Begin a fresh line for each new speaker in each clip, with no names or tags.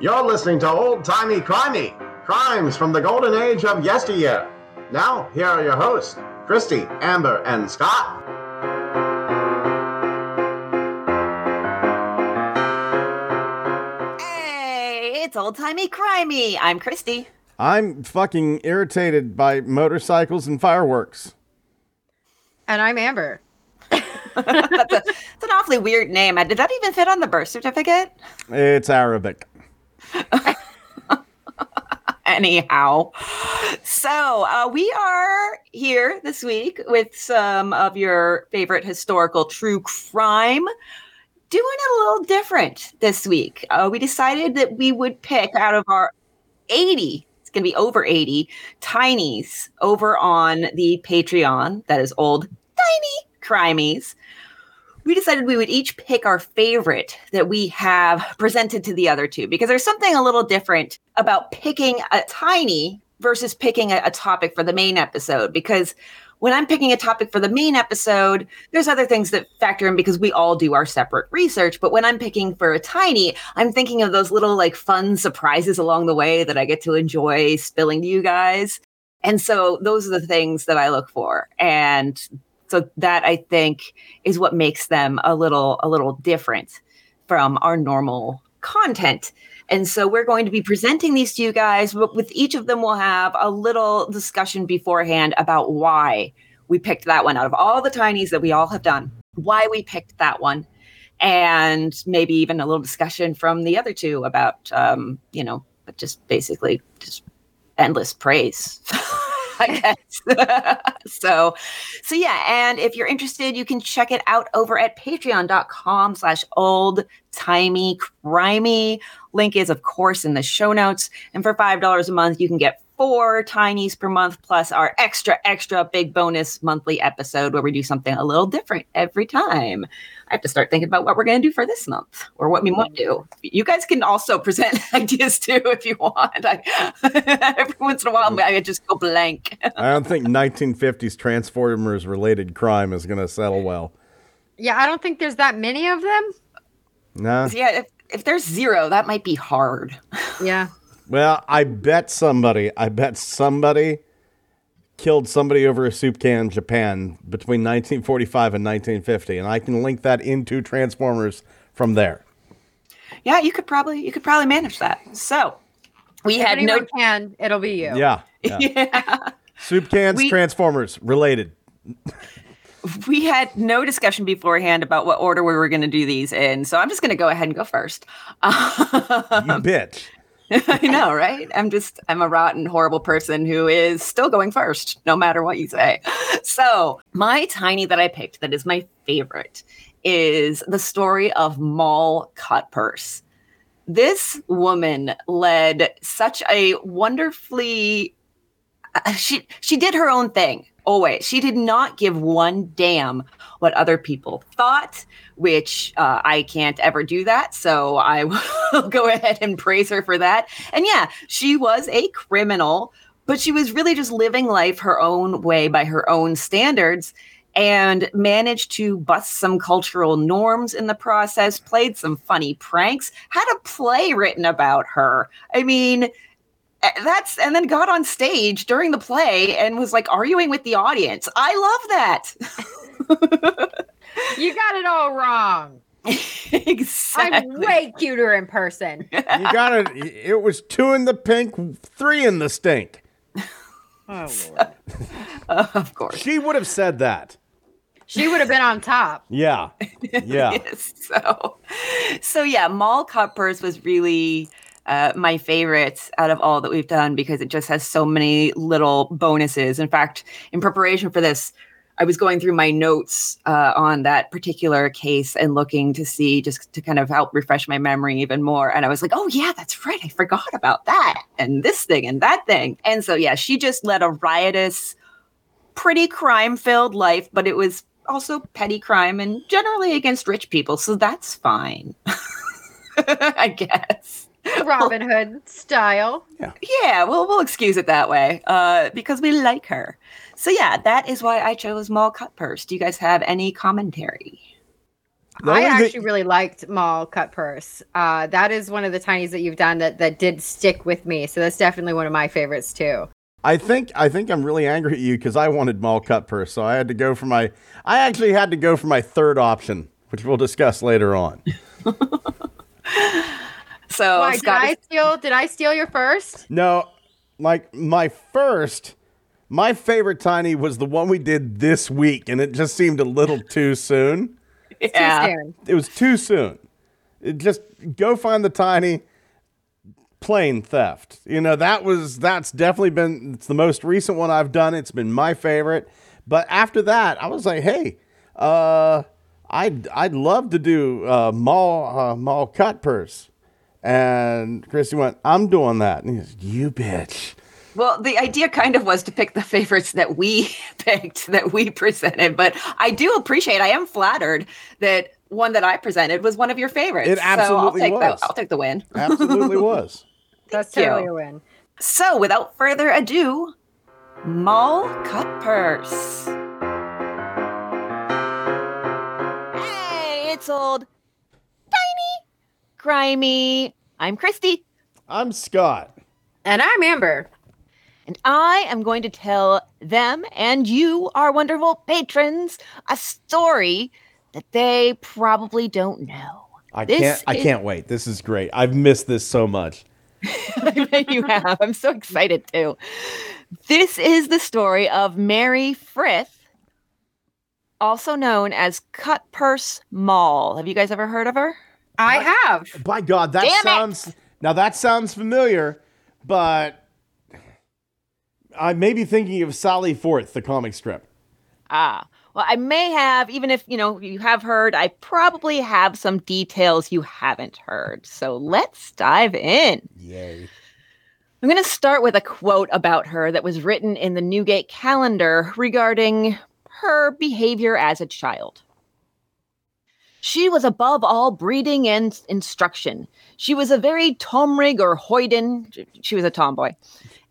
You're listening to Old Timey Crimey, crimes from the golden age of yesteryear. Now, here are your hosts, Christy, Amber, and Scott.
Hey, it's old timey crimey. I'm Christy.
I'm fucking irritated by motorcycles and fireworks.
And I'm Amber.
that's, a, that's an awfully weird name. Uh, Did that even fit on the birth certificate?
It's Arabic.
Anyhow, so uh, we are here this week with some of your favorite historical true crime. Doing it a little different this week. Uh, we decided that we would pick out of our 80, it's going to be over 80 tinies over on the Patreon. That is old tiny crimies we decided we would each pick our favorite that we have presented to the other two because there's something a little different about picking a tiny versus picking a, a, topic for the main episode because when I'm picking a topic for the main episode, there's other things that factor in because we all do our separate research. But when I'm picking for a tiny, I'm thinking of those little like fun surprises along the way that I get to enjoy spilling to you guys. And so those are the things that I look for. And so that I think is what makes them a little a little different from our normal content. And so we're going to be presenting these to you guys, but with each of them we'll have a little discussion beforehand about why we picked that one out of all the tinies that we all have done, why we picked that one. And maybe even a little discussion from the other two about, um, you know, just basically just endless praise. I guess. so, so yeah. And if you're interested, you can check it out over at patreon.com slash old timey crimey. Link is, of course, in the show notes. And for $5 a month, you can get four tinies per month plus our extra, extra big bonus monthly episode where we do something a little different every time. I have to start thinking about what we're going to do for this month or what we might do. You guys can also present ideas too if you want. I, every once in a while, I just go blank.
I don't think 1950s Transformers related crime is going to settle well.
Yeah, I don't think there's that many of them.
Nah.
Yeah, if, if there's zero, that might be hard.
Yeah.
Well, I bet somebody, I bet somebody killed somebody over a soup can in Japan between 1945 and 1950, and I can link that into Transformers from there.
Yeah, you could probably you could probably manage that. So we
if
had no
can, it'll be you.
Yeah. Yeah.
yeah.
Soup cans, we, Transformers related.
we had no discussion beforehand about what order we were going to do these in, so I'm just going to go ahead and go first.
you bitch.
I know, right? I'm just, I'm a rotten, horrible person who is still going first, no matter what you say. So, my tiny that I picked that is my favorite is the story of Moll Cutpurse. This woman led such a wonderfully, uh, she, she did her own thing always. She did not give one damn what other people thought, which uh, I can't ever do that. So I will go ahead and praise her for that. And yeah, she was a criminal, but she was really just living life her own way by her own standards and managed to bust some cultural norms in the process, played some funny pranks, had a play written about her. I mean, that's and then got on stage during the play and was like arguing with the audience. I love
that. you got it all wrong.
exactly.
I'm way cuter in person.
You got it. It was two in the pink, three in the stink.
Oh, Lord.
Uh, of course.
She would have said that.
She would have been on top.
Yeah. Yeah.
yes, so, so yeah, Moll Cutpurse was really uh, my favorite out of all that we've done because it just has so many little bonuses. In fact, in preparation for this, I was going through my notes uh, on that particular case and looking to see just to kind of help refresh my memory even more. And I was like, oh, yeah, that's right. I forgot about that and this thing and that thing. And so, yeah, she just led a riotous, pretty crime filled life, but it was also petty crime and generally against rich people. So that's fine, I guess.
Robin Hood style.
Yeah.
Yeah, well, we'll excuse it that way uh, because we like her. So yeah, that is why I chose Moll Cutpurse. Do you guys have any commentary?
The
I
only thing-
actually really liked Moll Cutpurse. Uh, that is one of the tinies that you've done that that did stick with me. So that's definitely one of my favorites too.
I think I think I'm really angry at you because I wanted Moll Cutpurse, so I had to go for my. I actually had to go for my third option, which we'll discuss later on.
So
Why did
Scott,
I steal? Did I steal your first?
No, like my first, my favorite tiny was the one we did this week, and it just seemed a little too soon.
yeah.
Too soon.
It was too soon. It just go find the tiny plane theft. You know that was that's definitely been it's the most recent one I've done. It's been my favorite. But after that, I was like, hey, uh, I'd I'd love to do uh, Moll uh, Moll Cutpurse. And Christy went, I'm doing that. And he goes, you bitch.
Well, the idea kind of was to pick the favorites that we picked, that we presented. But I do appreciate, I am flattered that one that I presented was one of your favorites.
It
so I'll
absolutely
take
was.
The, I'll take the win.
Absolutely was.
That's
you.
totally a win.
So without further ado, Mall Cut Purse. Hey, it's old, tiny, grimy. I'm Christy.
I'm Scott.
And I'm Amber.
And I am going to tell them and you, our wonderful patrons, a story that they probably don't know.
I
This
can't I
is-
can't wait. This is great. I've missed this so much.
I bet you have. I'm so excited too. This is the story of Mary Frith, also known as Cut Purse Mall. Have you guys ever heard of her?
I have.
By God, that
Damn it.
sounds now that sounds familiar, but I may be thinking of Sally Forth, the comic strip.
Ah, well, I may have, even if you know you have heard, I probably have some details you haven't heard. So let's dive in.
Yay.
I'm going to start with a quote about her that was written in the Newgate calendar regarding her behavior as a child. She was above all breeding and instruction. She was a very tomrig or hoyden. She was a tomboy,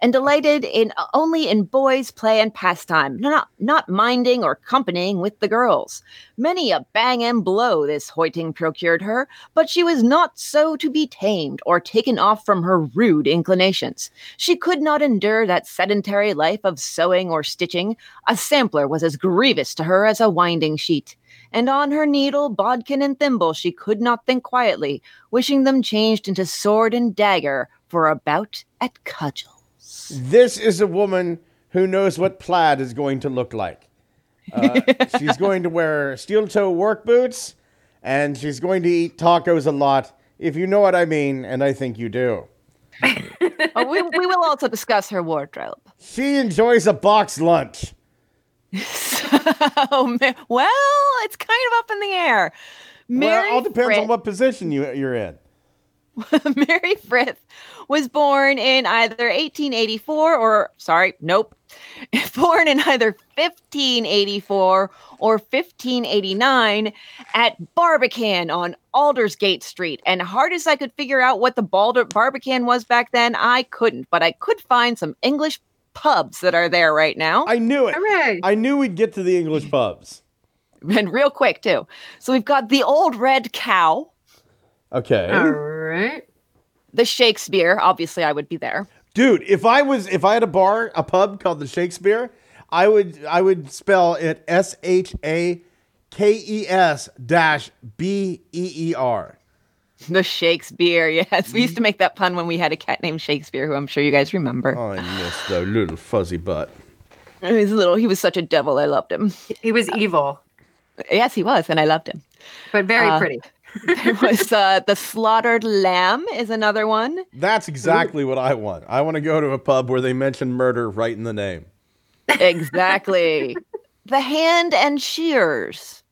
and delighted in uh, only in boys' play and pastime, not not minding or companying with the girls. Many a bang and blow this hoiting procured her, but she was not so to be tamed or taken off from her rude inclinations. She could not endure that sedentary life of sewing or stitching. A sampler was as grievous to her as a winding sheet. And on her needle, bodkin, and thimble she could not think quietly, wishing them changed into sword and dagger for a bout at cudgels.
This is a woman who knows what plaid is going to look like. Uh, she's going to wear steel toe work boots, and she's going to eat tacos a lot, if you know what I mean, and I think you do.
Oh, we, we will also discuss her wardrobe.
She enjoys a box lunch.
ma- well, it's kind of up in the air. Mary
well, it all depends
Frith-
on what position you, you're in.
Mary Frith was born in either 1884 or, sorry, nope, born in either 1584 or 1589 at Barbican on Aldersgate Street. And hard as I could figure out what the Balder- Barbican was back then, I couldn't, but I could find some English pubs that are there right now.
I knew it.
Hooray.
I knew we'd get to the English pubs.
and real quick, too. So we've got the Old Red Cow,
Okay.
All right.
the Shakespeare. Obviously, I would be there.
Dude, if I was if I had a bar, a pub called the Shakespeare, I would I would spell it S H A K E S dash B E E R.
The Shakespeare, yes. We used to make that pun when we had a cat named Shakespeare, who I'm sure you guys remember.
I miss the little fuzzy butt.
He was little. He was such a devil. I loved him.
He was evil,
Yes, he was, and I loved him.
but very
Uh,
pretty.
There was uh, the slaughtered lamb is another one.
That's exactly what I want. I want to go to a pub where they mention murder right in the name.
Exactly. the hand and shears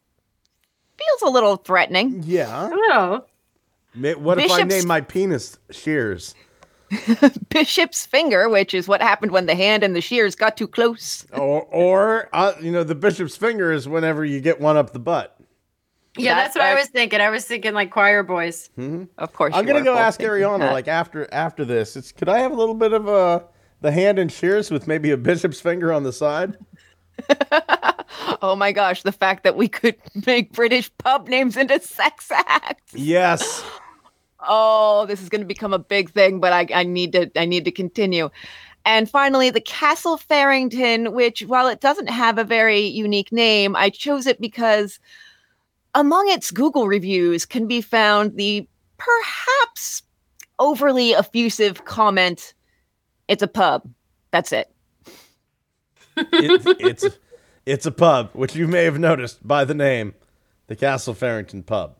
feels a little threatening.
Yeah.
Oh,
Ma- What if I name my penis Shears?
Bishop's finger, which is what happened when the hand and the shears got too close.
Or, or uh, you know, the bishop's finger is whenever you get one up the butt.
yeah,
That-
that's what I
that's-
was thinking. I was thinking like choir boys.
Of course,
I'm gonna go ask Ariana
that.
like after after this. It's could I have a little bit of uh the hand and shears with maybe a bishop's finger on the side?
Oh my gosh, the fact that we could make British pub names into sex acts.
Yes.
Oh, this is going to become a big thing, but I, I need to I need to continue. And finally, the Castle Farringdon, which while it doesn't have a very unique name, I chose it because among its Google reviews can be found the perhaps overly effusive comment, "It's a pub." That's it.
It- it's it's a pub, which you may have noticed by the name, the Castle Farringdon Pub.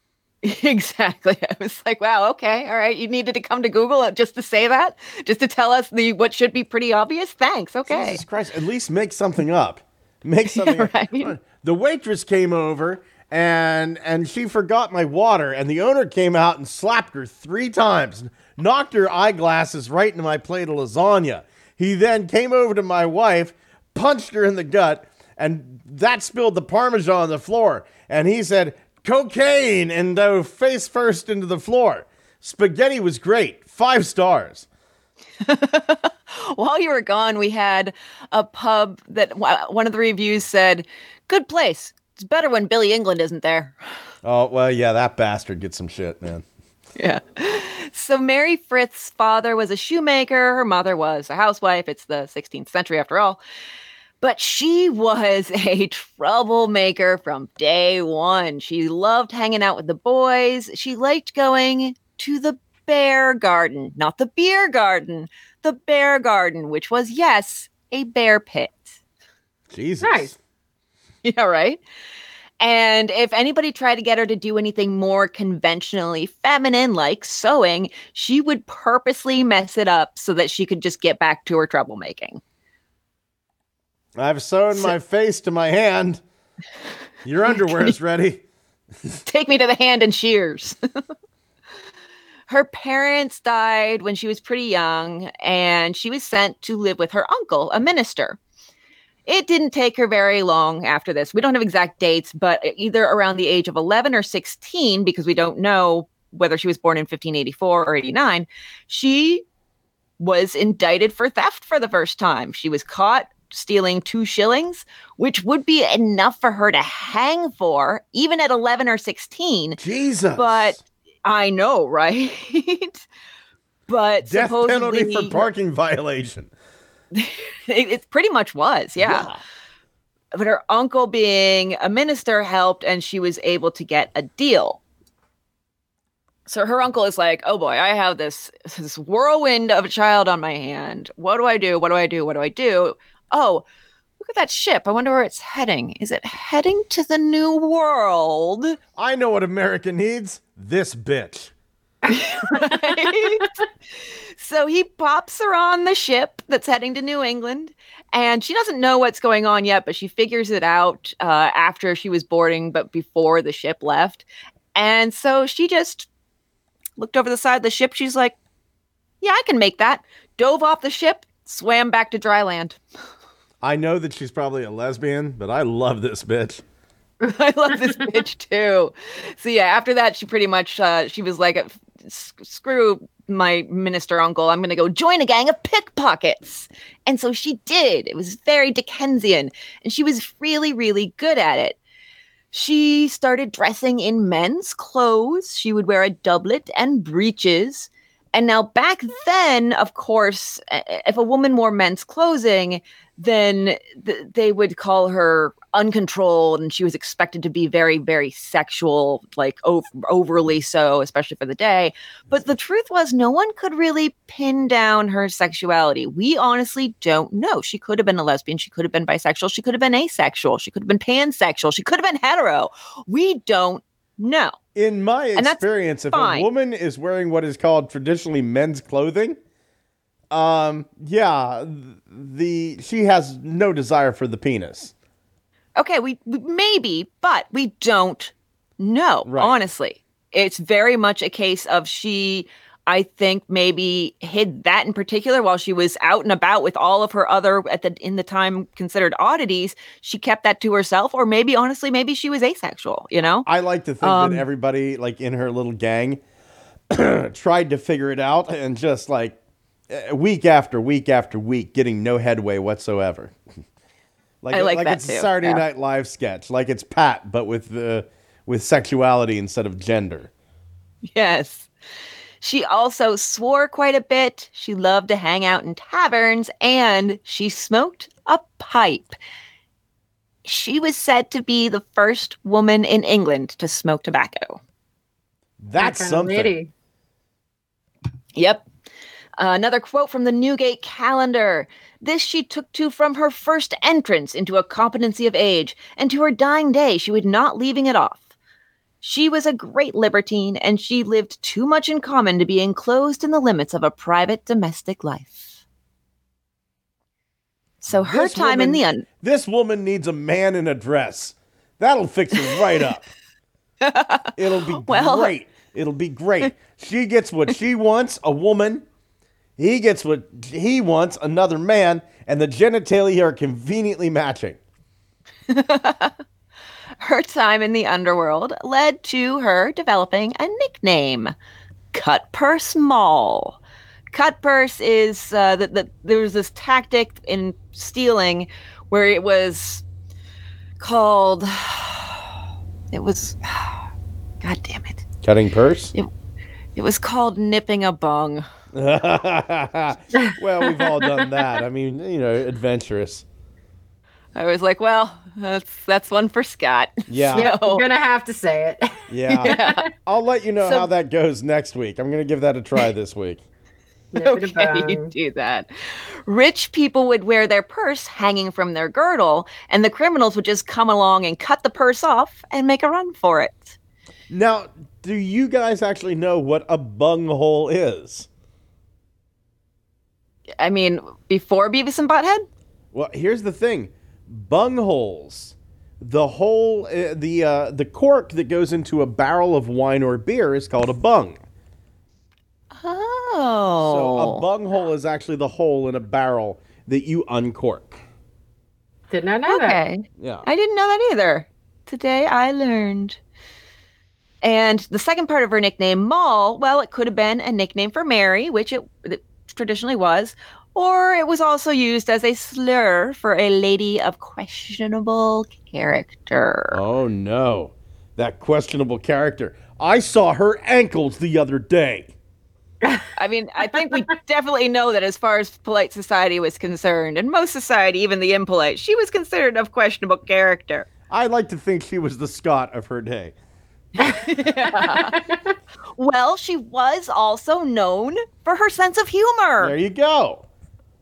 exactly. I was like, wow, okay, all right. You needed to come to Google just to say that, just to tell us the what should be pretty obvious. Thanks. Okay.
Jesus Christ! At least make something up. Make something. up.
right.
The waitress came over and and she forgot my water, and the owner came out and slapped her three times, knocked her eyeglasses right into my plate of lasagna. He then came over to my wife, punched her in the gut, and that spilled the parmesan on the floor. And he said, "Cocaine!" and dove face first into the floor. Spaghetti was great, five stars.
While you were gone, we had a pub that uh, one of the reviews said, "Good place. It's better when Billy England isn't there."
Oh well, yeah, that bastard gets some shit, man.
Yeah. So Mary Frith's father was a shoemaker, her mother was a housewife. It's the 16th century after all. But she was a troublemaker from day one. She loved hanging out with the boys. She liked going to the bear garden, not the beer garden, the bear garden, which was, yes, a bear pit.
Jesus.
Nice.
Yeah, right. And if anybody tried to get her to do anything more conventionally feminine, like sewing, she would purposely mess it up so that she could just get back to her troublemaking.
I've sewn my face to my hand. Your underwear is ready.
Take me to the hand and shears. her parents died when she was pretty young, and she was sent to live with her uncle, a minister. It didn't take her very long after this. We don't have exact dates, but either around the age of 11 or 16, because we don't know whether she was born in 1584 or 89, she was indicted for theft for the first time. She was caught stealing two shillings, which would be enough for her to hang for, even at 11 or 16.
Jesus.
But I know, right? but
death penalty for parking violation.
it, it pretty much was, yeah. But her uncle, being a minister, helped, and she was able to get a deal. So her uncle is like, "Oh boy, I have this this whirlwind of a child on my hand. What do I do? What do I do? What do I do? Oh, look at that ship. I wonder where it's heading. Is it heading to the new world?"
I know what America needs. This bitch.
right? so he pops her on the ship that's heading to New England, and she doesn't know what's going on yet, but she figures it out uh, after she was boarding, but before the ship left. And so she just looked over the side of the ship. She's like, "Yeah, I can make that." Dove off the ship, swam back to dry land.
I know that she's probably a lesbian, but I love this bitch.
I love this bitch too. So yeah, after that, she pretty much uh, she was like, "S- "Screw my minister uncle. I'm going to go join a gang of pickpockets." And so she did. It was very Dickensian, and she was really, really good at it. She started dressing in men's clothes. She would wear a doublet and breeches. And now, back then, of course, if a woman wore men's clothing, then th- they would call her uncontrolled and she was expected to be very very sexual like ov- overly so especially for the day. But the truth was no one could really pin down her sexuality. We honestly don't know. She could have been a lesbian she could have been bisexual she could have been asexual she could have been pansexual she could have been hetero. We don't know
In my experience, if
fine.
a woman is wearing what is called traditionally men's clothing, um, yeah, the she has no desire for the penis.
okay we, we maybe but we don't know
Right.
honestly it's very much a case of she i think maybe hid that in particular while she was out and about with all of her other at the in the time considered oddities she kept that to herself or maybe honestly maybe she was asexual you know
I like to think
Um,
that everybody, like in her little gang, tried to figure it out and just like eh, week after week after week, getting no headway whatsoever. Like,
I like
like
that
it's
too,
a Saturday
yeah.
Night Live sketch. Like it's Pat, but with the with sexuality instead of gender.
Yes. She also swore quite a bit. She loved to hang out in taverns and she smoked a pipe. She was said to be the first woman in England to smoke tobacco.
That's
That kinda
something.
lady.
Yep. Uh, another quote from the Newgate calendar. This she took to from her first entrance into a competency of age, and to her dying day she would not leaving it off. She was a great libertine, and she lived too much in common to be enclosed in the limits of a private domestic life. So her
This
time in the un-
This woman needs a man in a dress. That'll fix her right up. It'll be
Well-
great. It'll be great. She gets what she wants, a woman. He gets what he wants, another man, and the genitalia are conveniently matching.
her time in the underworld led to her developing a nickname, Cutpurse Moll. Cut Purse is uh, that the, there was this tactic in stealing where it was called. It was. God damn it!
Cutting purse?
It was called nipping a bung.
well, we've all done that. I mean, you know, adventurous.
I was like, well, that's that's one for Scott.
Yeah.
So-
You're gonna have to say it.
Yeah. I'll let you know
So-
how that goes next week. I'm going to give that a try this week.
Nip it a
okay, you do that. Rich people would wear their purse hanging from their girdle, and the criminals would just come along and cut the purse off and make a run for it.
Now, do you guys actually know what a bunghole is?
I mean, before Beavis and Butthead?
Well, here's the thing: bungholes, the hole, uh, the uh, the cork that goes into a barrel of wine or beer is called a bung.
Oh.
So a bunghole is actually the hole in a barrel that you uncork.
Did not know that.
Yeah.
I didn't know that either. Today I learned. And the second part of her nickname, Moll, well, it could have been a nickname for Mary, which it, it traditionally was, or it was also used as a slur for a lady of questionable character.
Oh no, that questionable character. I saw her ankles the other day.
I mean, I think we definitely know that as far as polite society was concerned, and most society, even the impolite, she was considered of questionable character.
I like to think she was the Scott of her day.
Well, she was also known for her sense of humor.
There you go.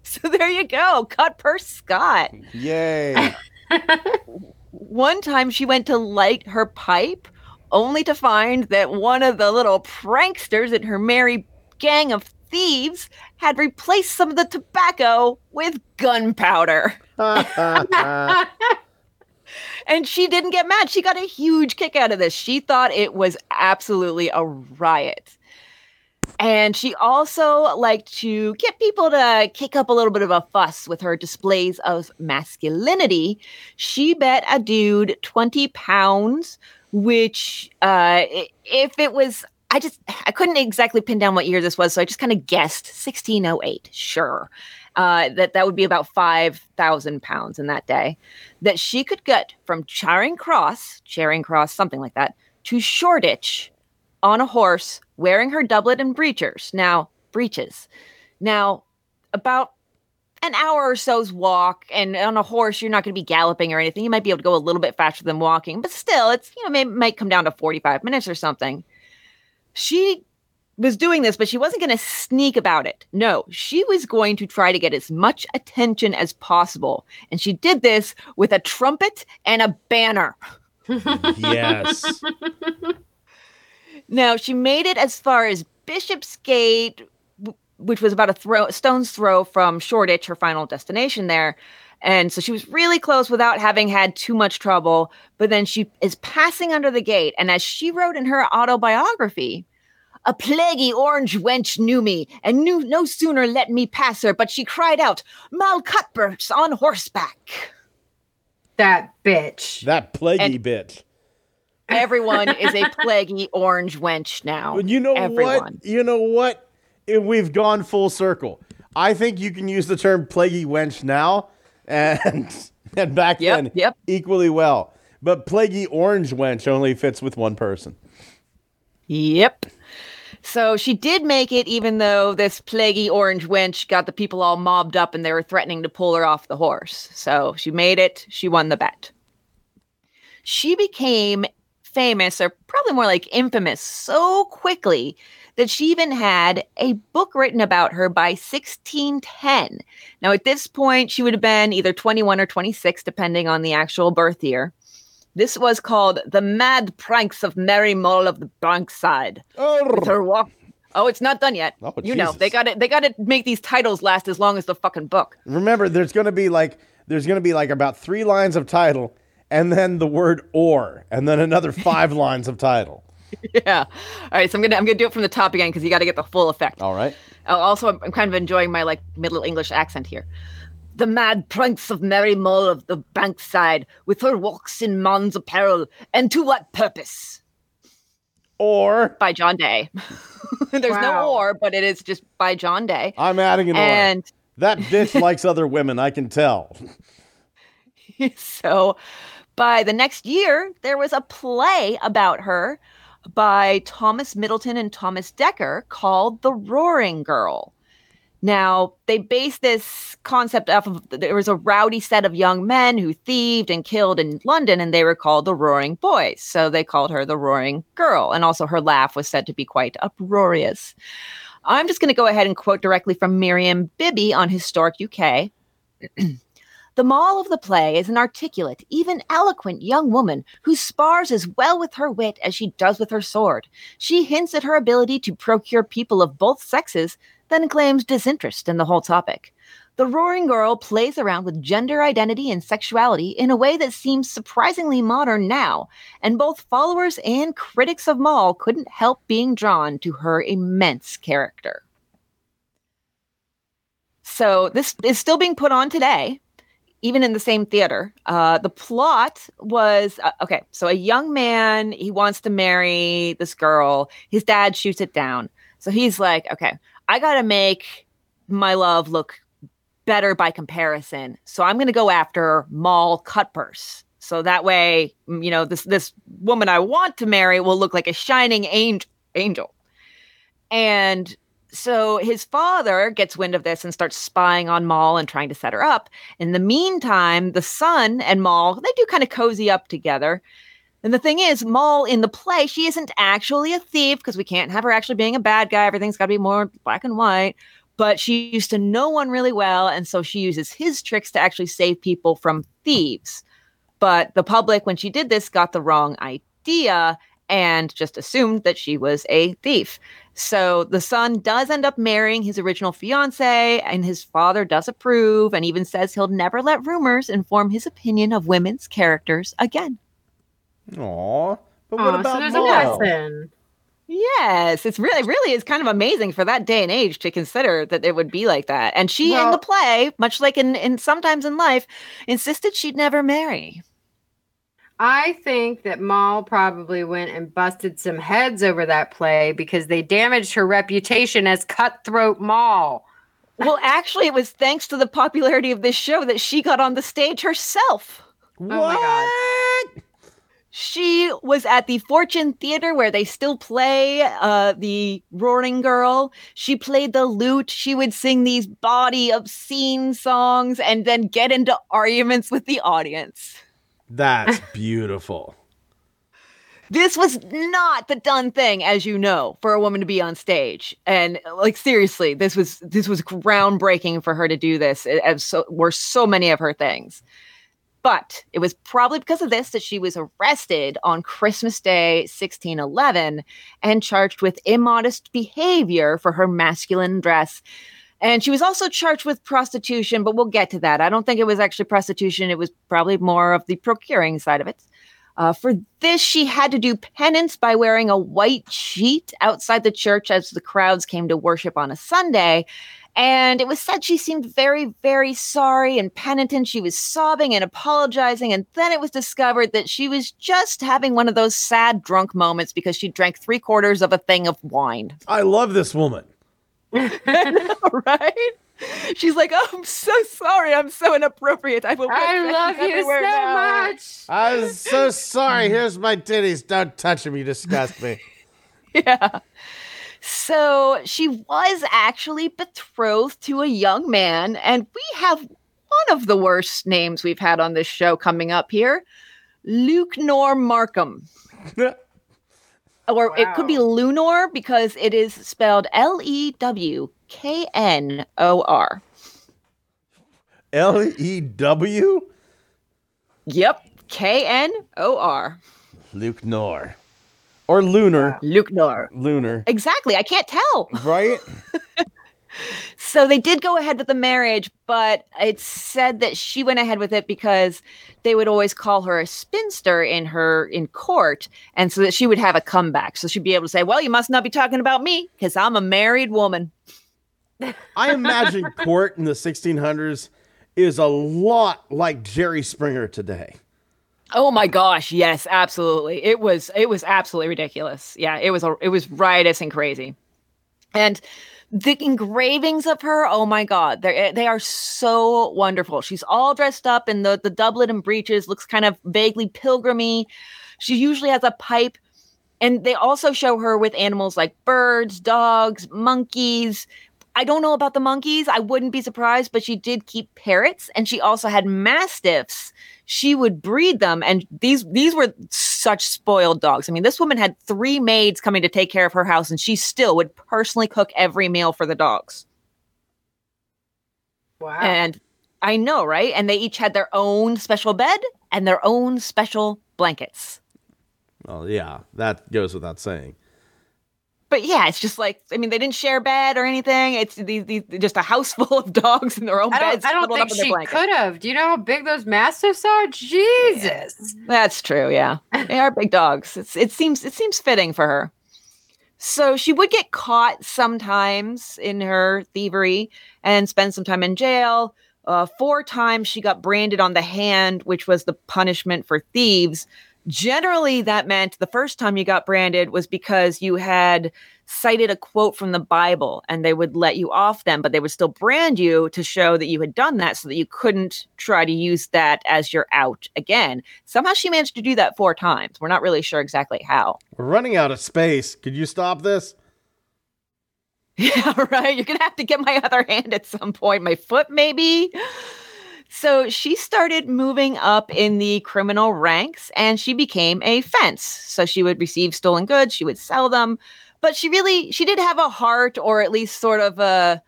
So there you go. Cut purse Scott.
Yay.
One time she went to light her pipe only to find that one of the little pranksters in her merry gang of thieves had replaced some of the tobacco with gunpowder. And she didn't get mad. She got a huge kick out of this. She thought it was absolutely a riot. And she also liked to get people to kick up a little bit of a fuss with her displays of masculinity. She bet a dude 20 pounds, which, uh, if it was, I just, I couldn't exactly pin down what year this was, so I just kind of guessed 1608. Sure. Uh, that that would be about 5,000 pounds in that day that she could get from Charing Cross, Charing Cross, something like that, to Shoreditch on a horse wearing her doublet and breechers. Now, breeches. Now, about an hour or so's walk, and on a horse, you're not going to be galloping or anything. You might be able to go a little bit faster than walking, but still, it's, you know, may, might come down to 45 minutes or something. She was doing this, but she wasn't going to sneak about it. No, she was going to try to get as much attention as possible. And she did this with a trumpet and a banner.
yes.
Now, she made it as far as Bishopsgate, which was about a throw, stone's throw from Shoreditch, her final destination there. And so she was really close without having had too much trouble. But then she is passing under the gate. And as she wrote in her autobiography, a plaguey orange wench knew me and knew no sooner let me pass her, but she cried out, Moll Cutpurse's on horseback.
That bitch.
That plaguey
And-
bitch.
Everyone is a plaguey orange wench now.
But you know
Everyone.
what? You know what? If we've gone full circle. I think you can use the term plaguey wench now, and
And back
Yep,
then,
yep.
equally well. But plaguey orange wench only fits with one person.
Yep. So she did make it, even though this plaguey orange wench got the people all mobbed up and they were threatening to pull her off the horse. So she made it. She won the bet. She became famous, or probably more like infamous, so quickly that she even had a book written about her by 1610. Now, at this point, she would have been either 21 or 26, depending on the actual birth year. This was called The Mad Pranks of Mary Mull of the Bankside. With her walk. Oh, it's not done yet.
Oh,
you know, they got to they got to make these titles last as long as the fucking book.
Remember, there's going to be like there's going to be like about three lines of title, and then the word "or," and then another five lines of title.
yeah. All right, so I'm gonna I'm gonna do it from the top again because you got to get the full effect.
All right.
Uh, also, I'm, I'm kind of enjoying my like Middle English accent here. The mad pranks of Mary Mull of the Bankside, with her walks in man's apparel, and to what purpose?
Or
By John Day. There's no or, but it is just by John Day.
I'm adding an or.
And
That bitch likes other women. I can tell.
so by the next year, there was a play about her by Thomas Middleton and Thomas Dekker called The Roaring Girl. Now, they based this concept off of there was a rowdy set of young men who thieved and killed in London, and they were called the Roaring Boys. So they called her the Roaring Girl. And also, her laugh was said to be quite uproarious. I'm just going to go ahead and quote directly from Miriam Bibby on Historic UK. The moll of the play is an articulate, even eloquent young woman who spars as well with her wit as she does with her sword. She hints at her ability to procure people of both sexes, then claims disinterest in the whole topic. The roaring girl plays around with gender identity and sexuality in a way that seems surprisingly modern now, and both followers and critics of Moll couldn't help being drawn to her immense character. So, this is still being put on today even in the same theater. Uh, the plot was uh, okay. So a young man he wants to marry this girl. His dad shoots it down. So he's like, okay, I got to make my love look better by comparison. So I'm going to go after Moll Cutpurse. So that way, mm, you know, this this woman I want to marry will look like a shining angel. Angel. And so his father gets wind of this and starts spying on Moll and trying to set her up. In the meantime, the son and Moll, they do kind of cozy up together. And the thing is, Moll in the play, she isn't actually a thief because we can't have her actually being a bad guy. Everything's got to be more black and white. But she used to know one really well. And so she uses his tricks to actually save people from thieves. But the public, when she did this, got the wrong idea and just assumed that she was a thief. So the son does end up marrying his original fiance, and his father does approve and even says he'll never let rumors inform his opinion of women's characters again.
Aw. But what
Aw,
about
so there's
Moll?
a lesson.
Yes, it's really, really is kind of amazing for that day and age to consider that it would be like that. And she in the play, much like in, in sometimes in life, insisted she'd never marry.
I think that Moll probably went and busted some heads over that play because they damaged her reputation as cutthroat Moll.
Well, actually, it was thanks to the popularity of this show that she got on the stage herself.
What?
my God.
She was at the Fortune Theater where they still play uh, the Roaring Girl. She played the lute. She would sing these body obscene songs and then get into arguments with the audience.
That's beautiful.
This was not the done thing, as you know, for a woman to be on stage. And like seriously, this was this was groundbreaking for her to do this, as so were so many of her things. But it was probably because of this that she was arrested on Christmas Day, 1611, and charged with immodest behavior for her masculine dress. And she was also charged with prostitution, but we'll get to that. I don't think it was actually prostitution. It was probably more of the procuring side of it. Uh, for this, she had to do penance by wearing a white sheet outside the church as the crowds came to worship on a Sunday. And it was said she seemed very, very sorry and penitent. She was sobbing and apologizing. And then it was discovered that she was just having one of those sad drunk moments because she drank three quarters of a thing of wine.
I love this woman.
right? She's like, oh, I'm so sorry. I'm so inappropriate. I will.
I
put
love
feathers
you so
now."
much.
I'm so sorry. Here's my titties. Don't touch them. You disgust me.
Yeah. So she was actually betrothed to a young man, and we have one of the worst names we've had on this show coming up here Luke Nor Markham. Or it could be
Wow.
Lunor because it is spelled L E W K N O R.
L E W?
Yep, K N O R.
Luke Nor. Or Lunar.
Luke Nor.
Lunar.
Exactly. I can't tell.
Right?
So they did go ahead with the marriage, but it's said that she went ahead with it because they would always call her a spinster in her in court, and so that she would have a comeback. So she'd be able to say, "Well, you must not be talking about me because I'm a married woman."
I imagine court in the 1600s is a lot like Jerry Springer today.
Oh my gosh, yes, absolutely. It was it was absolutely ridiculous. Yeah, it was a, it was riotous and crazy. And the engravings of her, oh my god, they eh, they are so wonderful. She's all dressed up in the the doublet and breeches, looks kind of vaguely pilgrimy. She usually has a pipe and they also show her with animals like birds, dogs, monkeys. I don't know about the monkeys. I wouldn't be surprised, but she did keep parrots and she also had mastiffs she would breed them and these these were such spoiled dogs i mean this woman had three maids coming to take care of her house and she still would personally cook every meal for the dogs
Wow.
and i know right and they each had their own special bed and their own special blankets
Well, yeah, that goes without saying.
But yeah it's just like i mean they didn't share a bed or anything it's these, these just a house full of dogs in their own
I
beds
I don't think she could have. Do you know how big those mastiffs are? Jesus.
That's true. Yeah, they are big dogs. It's, it seems it seems fitting for her. So she would get caught sometimes in her thievery and spend some time in jail. Uh, four times she got branded on the hand, which was the punishment for thieves. Generally, that meant the first time you got branded was because you had cited a quote from the Bible and they would let you off them, but they would still brand you to show that you had done that so that you couldn't try to use that as your out again. Somehow she managed to do that four times. We're not really sure exactly how.
We're running out of space. Could you stop this?
Yeah, right. You're going to have to get my other hand at some point, my foot maybe. So she started moving up in the criminal ranks and she became a fence. So she would receive stolen goods, she would sell them, but she really she did have a heart or at least sort of a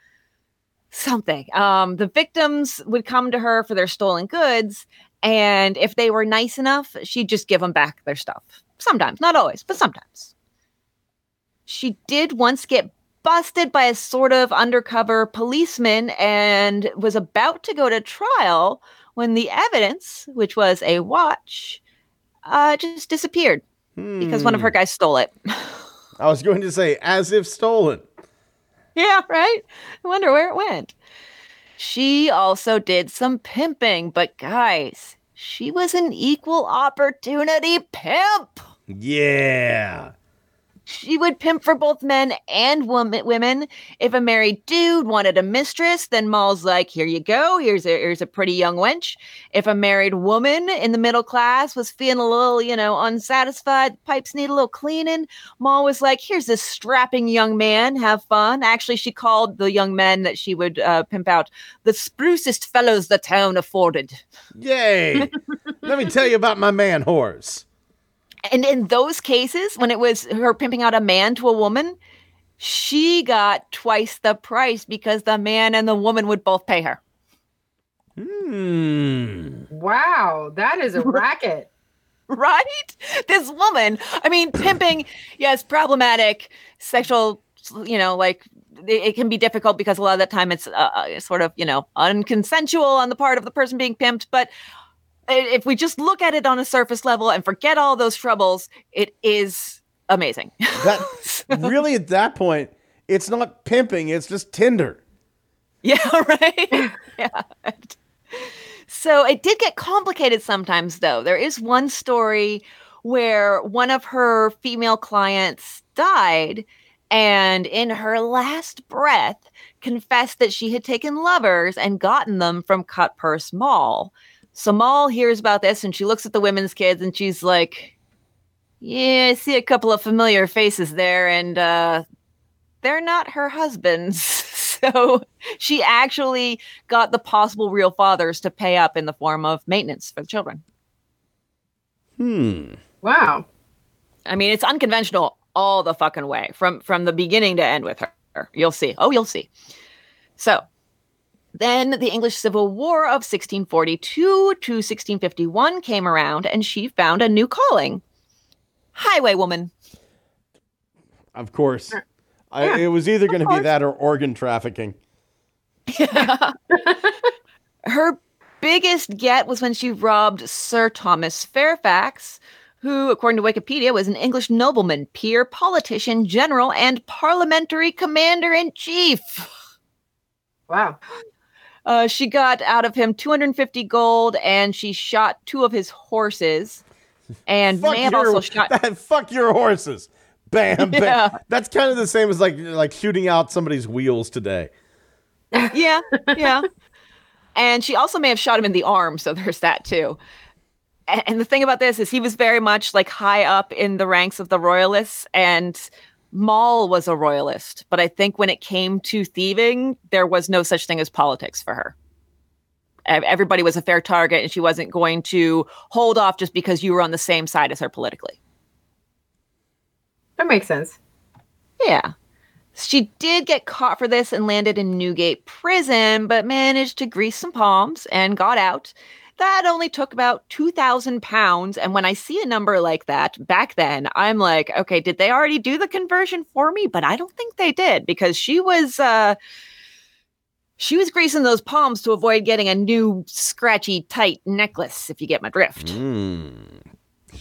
something. Um the victims would come to her for their stolen goods and if they were nice enough, she'd just give them back their stuff. Sometimes, not always, but sometimes. She did once get busted by a sort of undercover policeman and was about to go to trial when the evidence, which was a watch, uh, just disappeared because one of her guys stole it.
I was going to say, as if stolen.
yeah, right? I wonder where it went. She also did some pimping, but guys, she was an equal opportunity pimp.
Yeah.
She would pimp for both men and woman, women. If a married dude wanted a mistress, then Moll's like, "Here you go. Here's a here's a pretty young wench." If a married woman in the middle class was feeling a little, you know, unsatisfied, pipes need a little cleaning, Moll was like, "Here's this strapping young man. Have fun." Actually, she called the young men that she would uh, pimp out the sprucest fellows the town afforded.
Yay. Let me tell you about my man horse.
And in those cases, when it was her pimping out a man to a woman, she got twice the price because the man and the woman would both pay her.
Hmm.
Wow, that is a racket.
Right? This woman, I mean, pimping, yes, problematic, sexual, you know, like it, it can be difficult because a lot of the time it's uh, uh, sort of, you know, unconsensual on the part of the person being pimped. But i- if we just look at it on a surface level and forget all those troubles, it is amazing.
That really at that point, it's not pimping, it's just Tinder.
Yeah, right. yeah. So it did get complicated sometimes, though. There is one story where one of her female clients died, and in her last breath, confessed that she had taken lovers and gotten them from Cutpurse Moll. So Moll hears about this and she looks at the women's kids and she's like, Yeah, I see a couple of familiar faces there, and uh, they're not her husbands. so she actually got the possible real fathers to pay up in the form of maintenance for the children.
Hmm.
Wow.
I mean, it's unconventional all the fucking way from from the beginning to end with her. You'll see. Oh, you'll see. So, then the English Civil War of 1642 to 1651 came around and she found a new calling. Highwaywoman.
Of course. I, it was either going to be that or organ trafficking. Yeah.
Her biggest get was when she robbed Sir Thomas Fairfax, who, according to Wikipedia, was an English nobleman, peer, politician, general, and parliamentary commander in chief.
Wow.
Uh, she got out of him 250 gold and she shot two of his horses and
Fuck
may have
your,
also shot.
that, fuck your horses. Bam, bam.
Yeah.
That's kind of the same as like like shooting out somebody's wheels today.
yeah, yeah. And she also may have shot him in the arm, so there's that too. And the thing about this is he was very much like high up in the ranks of the royalists, and Moll was a royalist. But I think when it came to thieving, there was no such thing as politics for her. Everybody was a fair target, and she wasn't going to hold off just because you were on the same side as her politically.
That makes sense.
Yeah. She did get caught for this and landed in Newgate prison, but managed to grease some palms and got out. That only took about 2,000 pounds. And when I see a number like that back then, I'm like, okay, did they already do the conversion for me? But I don't think they did because she was, uh, she was greasing those palms to avoid getting a new scratchy, tight necklace, if you get my drift.
Mm.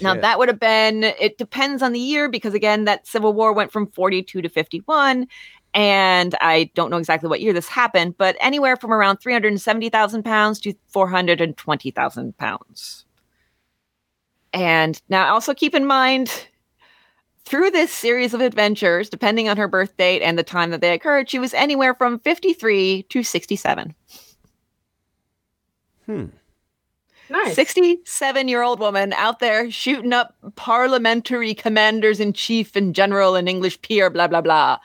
Now that would have been it depends on the year because again that Civil War went from 42 to 51 and I don't know exactly what year this happened but anywhere from around 370,000 pounds to 420,000 pounds. And now also keep in mind through this series of adventures depending on her birth date and the time that they occurred she was anywhere from 53 to 67.
Hmm.
Nice.
67 year old woman out there shooting up parliamentary commanders in chief and general and English peer, blah, blah, blah,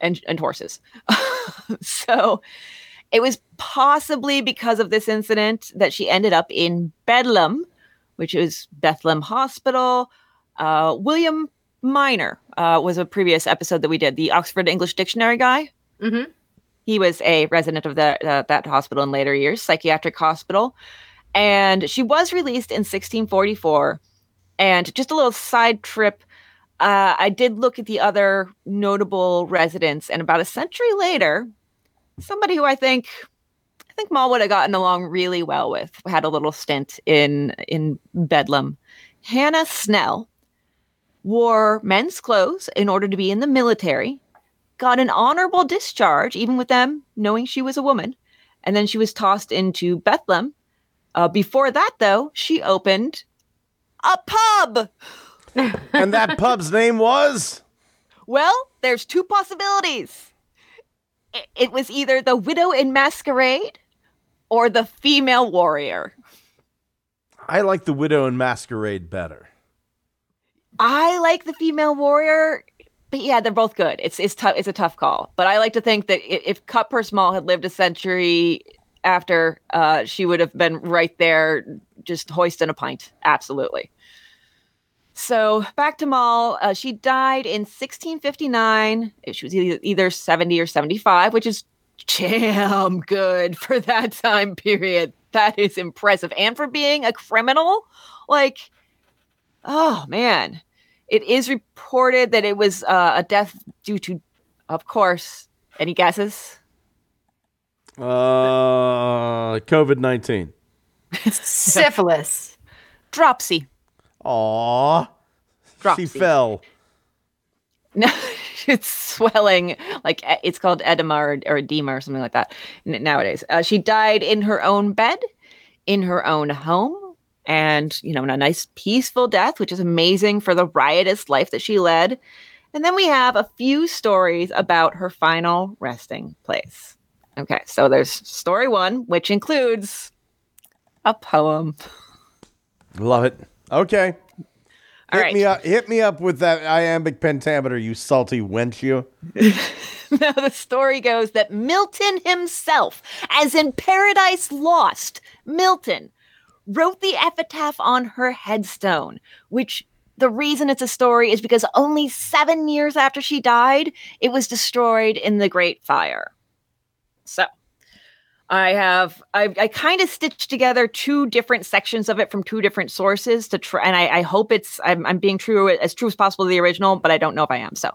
and, and horses. so it was possibly because of this incident that she ended up in Bedlam, which is Bethlehem Hospital. Uh, William Minor uh, was a previous episode that we did, the Oxford English Dictionary guy.
Mm-hmm.
He was a resident of that uh, that hospital in later years, psychiatric hospital, and she was released in 1644. And just a little side trip, uh, I did look at the other notable residents, and about a century later, somebody who I think I think Moll would have gotten along really well with had a little stint in in Bedlam. Hannah Snell wore men's clothes in order to be in the military got an honorable discharge, even with them knowing she was a woman. And then she was tossed into Bethlehem. Uh, before that, though, she opened a pub.
And that pub's name was
Well, there's two possibilities. It, was either the Widow in Masquerade or the Female Warrior.
I like the Widow in Masquerade better.
I like the Female Warrior, but yeah, they're both good. It's it's tough. It's a tough call, but I like to think that if Cutpurse Moll had lived a century after, uh, she would have been right there, just hoisting a pint. Absolutely. So back to Moll. Uh, she died in 1659. She was either, either 70 or 75, which is damn good for that time period. That is impressive. And for being a criminal, like, oh man. It is reported that it was uh, a death due to, of course, any guesses?
Uh, COVID nineteen.
Syphilis.
Dropsy.
Aw, she fell.
No, it's swelling. Like it's called edema or, or edema or something like that nowadays. Uh, she died in her own bed, in her own home, and you know, in a nice peaceful death, which is amazing for the riotous life that she led. And then we have a few stories about her final resting place. Okay, so there's story one, which includes a poem.
Love it. Okay.
All
hit
right.
me up. Hit me up with that iambic pentameter, you salty wench. You.
now the story goes that Milton himself, as in Paradise Lost, Milton wrote the epitaph on her headstone, which the reason it's a story is because only seven years after she died, it was destroyed in the Great Fire. So I have I, I kind of stitched together two different sections of it from two different sources to try, and I, I hope it's I'm, I'm being true as true as possible to the original, but I don't know if I am. So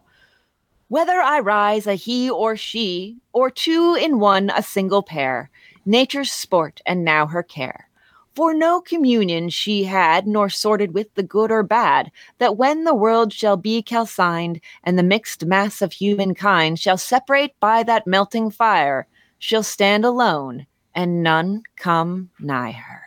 whether I rise a he or she, or two in one a single pair, nature's sport and now her care. For no communion she had, nor sorted with the good or bad, that when the world shall be calcined, and the mixed mass of humankind shall separate by that melting fire, she'll stand alone, and none come nigh her.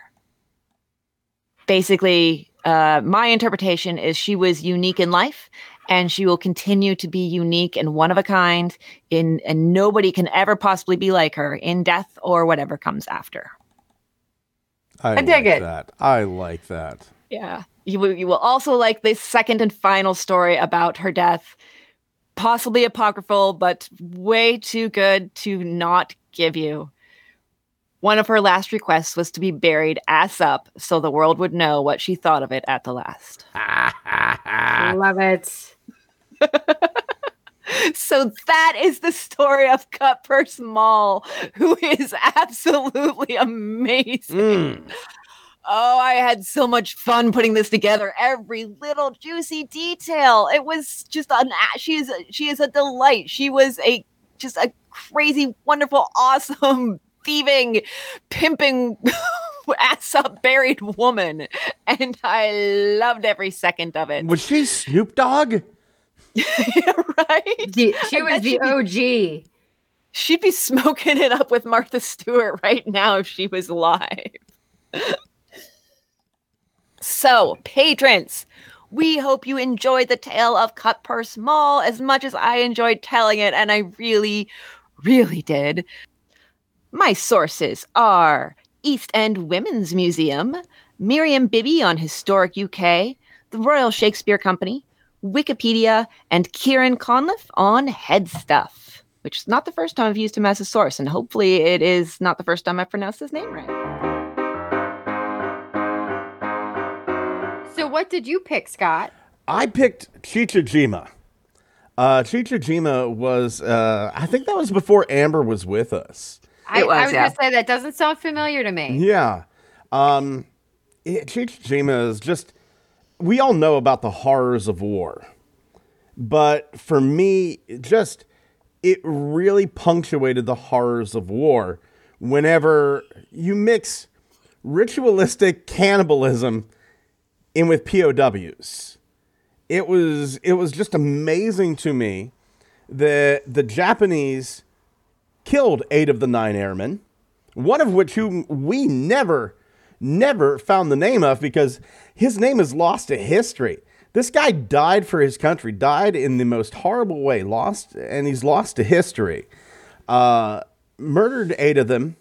Basically, uh, my interpretation is she was unique in life, and she will continue to be unique and one of a kind in and nobody can ever possibly be like her in death or whatever comes after.
I,
dig
like
it.
That. I like that.
Yeah. You will, you will also like the second and final story about her death. Possibly apocryphal, but way too good to not give you. One of her last requests was to be buried ass up so the world would know what she thought of it at the last.
Love it.
So that is the story of Cutpurse Moll, who is absolutely amazing.
Mm.
Oh, I had so much fun putting this together. Every little juicy detail. It was just an a- she is a- she is a delight. She was a just a crazy, wonderful, awesome, thieving, pimping ass up buried woman. And I loved every second of it.
Was she Snoop Dogg?
right?
The- she
I
was the
she'd
OG.
She'd be smoking it up with Martha Stewart right now if she was live. So, patrons, we hope you enjoyed the tale of Cutpurse Moll as much as I enjoyed telling it, and I really, really did. My sources are East End Women's Museum, Miriam Bibby on Historic UK, the Royal Shakespeare Company, Wikipedia, and Kieran Conliffe on Head Stuff, which is not the first time I've used him as a source, and hopefully it is not the first time I've pronounced his name right.
What did you pick, Scott?
I picked Chichijima. Uh, Chichijima was, uh, I think that was before Amber was with us.
I,
It was,
I was
yeah.
going to say that doesn't sound familiar to me.
Yeah. Um, it, Chichijima is just, we all know about the horrors of war. But for me, just, it really punctuated the horrors of war whenever you mix ritualistic cannibalism in with POWs. It was it was just amazing to me that the Japanese killed eight of the nine airmen, one of which whom we never, never found the name of because his name is lost to history. This guy died for his country, died in the most horrible way, lost, and he's lost to history. Uh, murdered eight of them,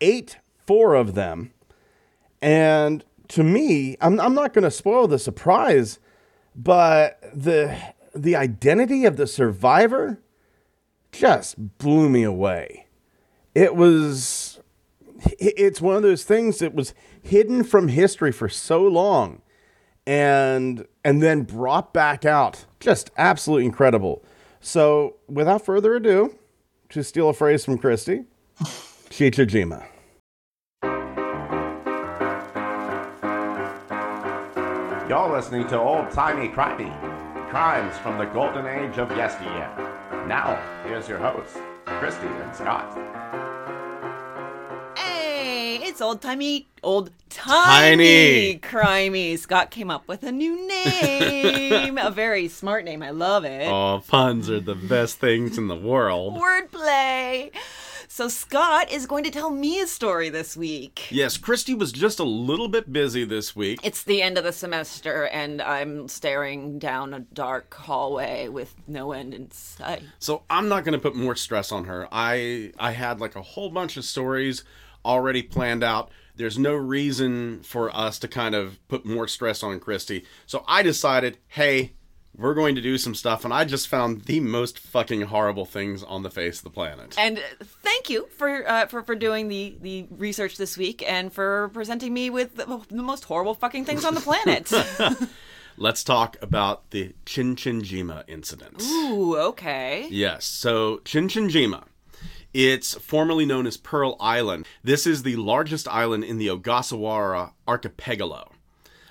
ate four of them, and to me, I'm, I'm not going to spoil the surprise, but the the identity of the survivor just blew me away. It was it's one of those things that was hidden from history for so long and and then brought back out. Just absolutely incredible. So, without further ado, to steal a phrase from Christy, Chichijima.
You're listening to Old Timey Crimey, crimes from the golden age of yesteryear. Now, here's your hosts, Christy and Scott.
Hey, it's old timey, old tiny,
Tiny.
crimey. Scott came up with a new name, a very smart name. I love it.
Oh, puns are the best things in the world.
Wordplay. So Scott is going to tell me a story this week.
Yes, Christy was just a little bit busy this week.
It's the end of the semester, and I'm staring down a dark hallway with no end in sight.
So I'm not going to put more stress on her. I I had like a whole bunch of stories already planned out. There's no reason for us to kind of put more stress on Christy. So I decided, hey, we're going to do some stuff, and I just found the most fucking horrible things on the face of the planet.
And thank you for uh, for for doing the the research this week and for presenting me with the, the most horrible fucking things on the planet.
Let's talk about the Chinchinjima incident.
Ooh, okay.
Yes. So Chinchinjima, it's formerly known as Pearl Island. This is the largest island in the Ogasawara archipelago.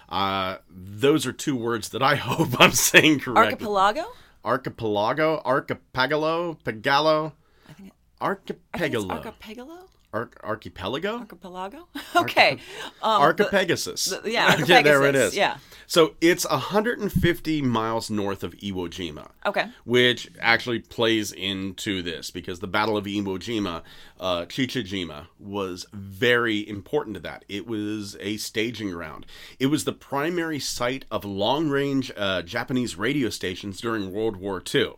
Uh, those are two words that I hope I'm saying correctly.
Archipelago.
Archipelago, archipelago, pagalo,
I think it's
archipelago,
archipelago.
Arch- archipelago,
Archipelago. Okay. Um,
Archipegasus.
the- yeah.
yeah, there it is.
Yeah.
So it's 150 miles north of Iwo Jima.
Okay.
Which actually plays into this because the Battle of Iwo Jima, uh, Chichijima, was very important to that. It was a staging ground. It was the primary site of long range uh, Japanese radio stations during World War II.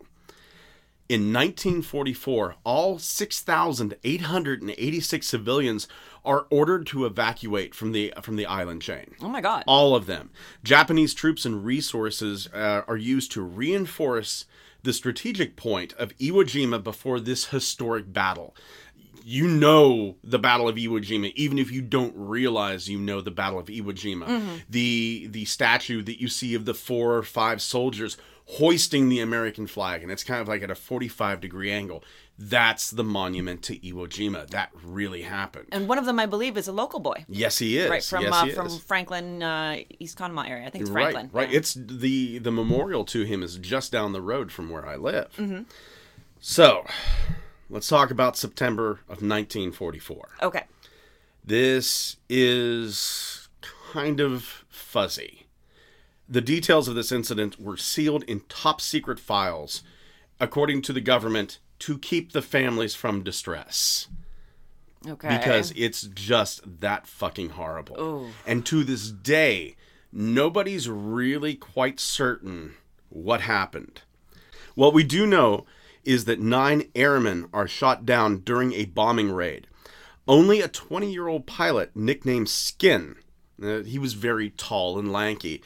In 1944, all 6,886 civilians are ordered to evacuate from the from the island chain.
Oh my god.
All of them. Japanese troops and resources uh, are used to reinforce the strategic point of Iwo Jima before this historic battle. You know the Battle of Iwo Jima, even if you don't realize you know the Battle of Iwo Jima. The the statue that you see of the four or five soldiers hoisting the American flag, and it's kind of like at a 45 degree angle. That's the monument to Iwo Jima. That really happened.
And one of them, I believe, is a local boy.
yes, he is.
Right from
yes,
uh, from
is.
Franklin, uh, East Conemaugh area. I think it's Franklin.
Right, right.
Yeah.
It's the the memorial to him is just down the road from where I live.
Mm-hmm.
So, let's talk about September of 1944.
okay.
This is kind of fuzzy. The details of this incident were sealed in top secret files, according to the government, to keep the families from distress
Okay.
because it's just that fucking horrible. And to this day, nobody's really quite certain what happened. What we do know is that nine airmen are shot down during a bombing raid. Only a 20 year old pilot nicknamed Skin, uh, he was very tall and lanky,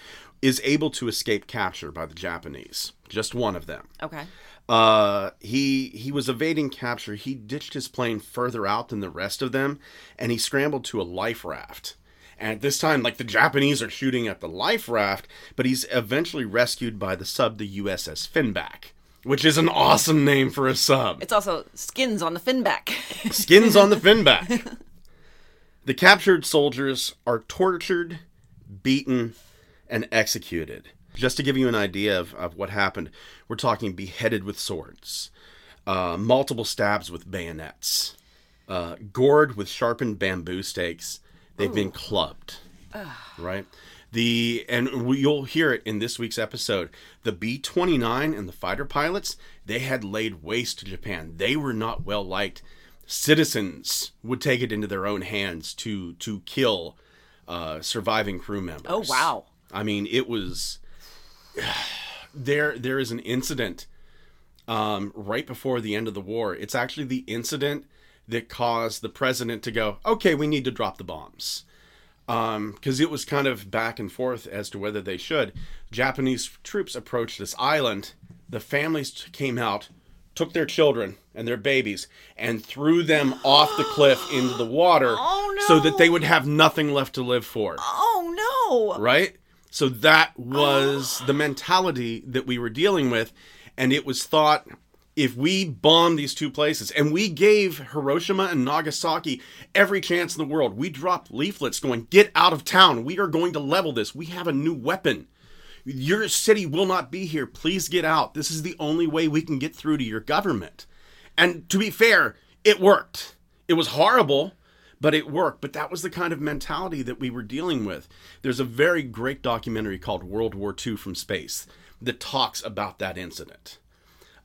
is able to escape capture by the Japanese. Just one of them.
okay.
Uh, he he was evading capture. He ditched his plane further out than the rest of them, and he scrambled to a life raft. And at this time, like the Japanese are shooting at the life raft, but he's eventually rescued by the sub, the USS Finback, which is an awesome name for a sub.
It's also skins on the Finback.
Skins on the Finback. The captured soldiers are tortured, beaten, and executed. Just to give you an idea of, of what happened, we're talking beheaded with swords, uh, multiple stabs with bayonets, uh, gored with sharpened bamboo stakes. They've been clubbed, right? The and we, you'll hear it in this week's episode. The B twenty nine and the fighter pilots they had laid waste to Japan. They were not well liked. Citizens would take it into their own hands to to kill uh, surviving crew members.
Oh, wow.
I mean, it was there. There is an incident um, right before the end of the war. It's actually the incident that caused the president to go, "Okay, we need to drop the bombs." because it was kind of back and forth as to whether they should. Japanese troops approached this island. The families came out, took their children and their babies, and threw them off the cliff into the water
Oh,
so that they would have nothing left to live for.
oh no.
Right? So that was the mentality that we were dealing with. And it was thought if we bomb these two places, and we gave Hiroshima and Nagasaki every chance in the world, we dropped leaflets going, get out of town. We are going to level this. We have a new weapon. Your city will not be here. Please get out. This is the only way we can get through to your government. And to be fair, it worked. It was horrible, but it worked. But that was the kind of mentality that we were dealing with. There's a very great documentary called World War II from Space that talks about that incident.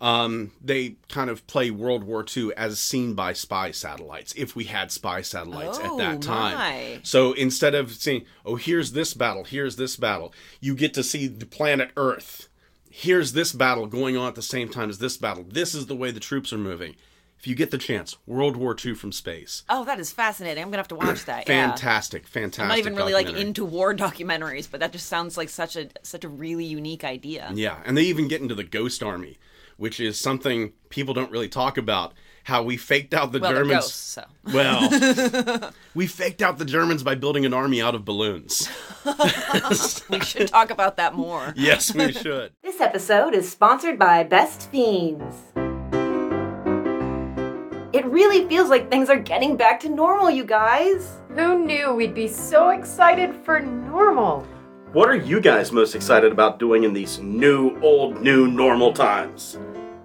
Um, they kind of play World War II as seen by spy satellites, if we had spy satellites at
Oh,
that time.
my.
So instead of seeing, oh, here's this battle, here's this battle, you get to see the planet Earth. Here's this battle going on at the same time as this battle. This is the way the troops are moving. If you get the chance, World War II from space.
Oh, that is fascinating. I'm gonna have to watch that. yeah.
Fantastic, fantastic.
I'm not even really like into war documentaries, but that just sounds like such a such a really unique idea.
Yeah, and they even get into the Ghost Army, which is something people don't really talk about. How we faked out the
Well,
Germans.
ghosts, so.
Well, we faked out the Germans by building an army out of balloons.
We should talk about that more.
Yes, we should.
This episode is sponsored by Best Fiends. It really feels like things are getting back to normal, you guys.
Who knew we'd be so excited for normal?
What are you guys most excited about doing in these new, old, new normal times?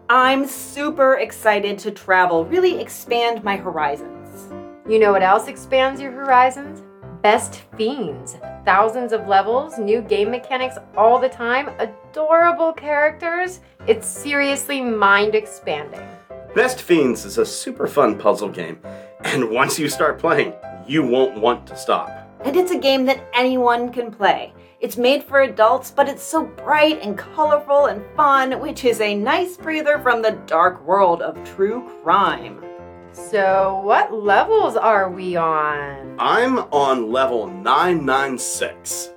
I'm super excited to travel, really expand my horizons.
You know what else expands your horizons? Best Fiends. Thousands of levels, new game mechanics all the time, adorable characters. It's seriously mind expanding.
Best Fiends is a super fun puzzle game, and once you start playing, you won't want to stop.
And it's a game that anyone can play. It's made for adults, but it's so bright and colorful and fun, which is a nice breather from the dark world of true crime.
So, what levels are we on?
I'm on level 996.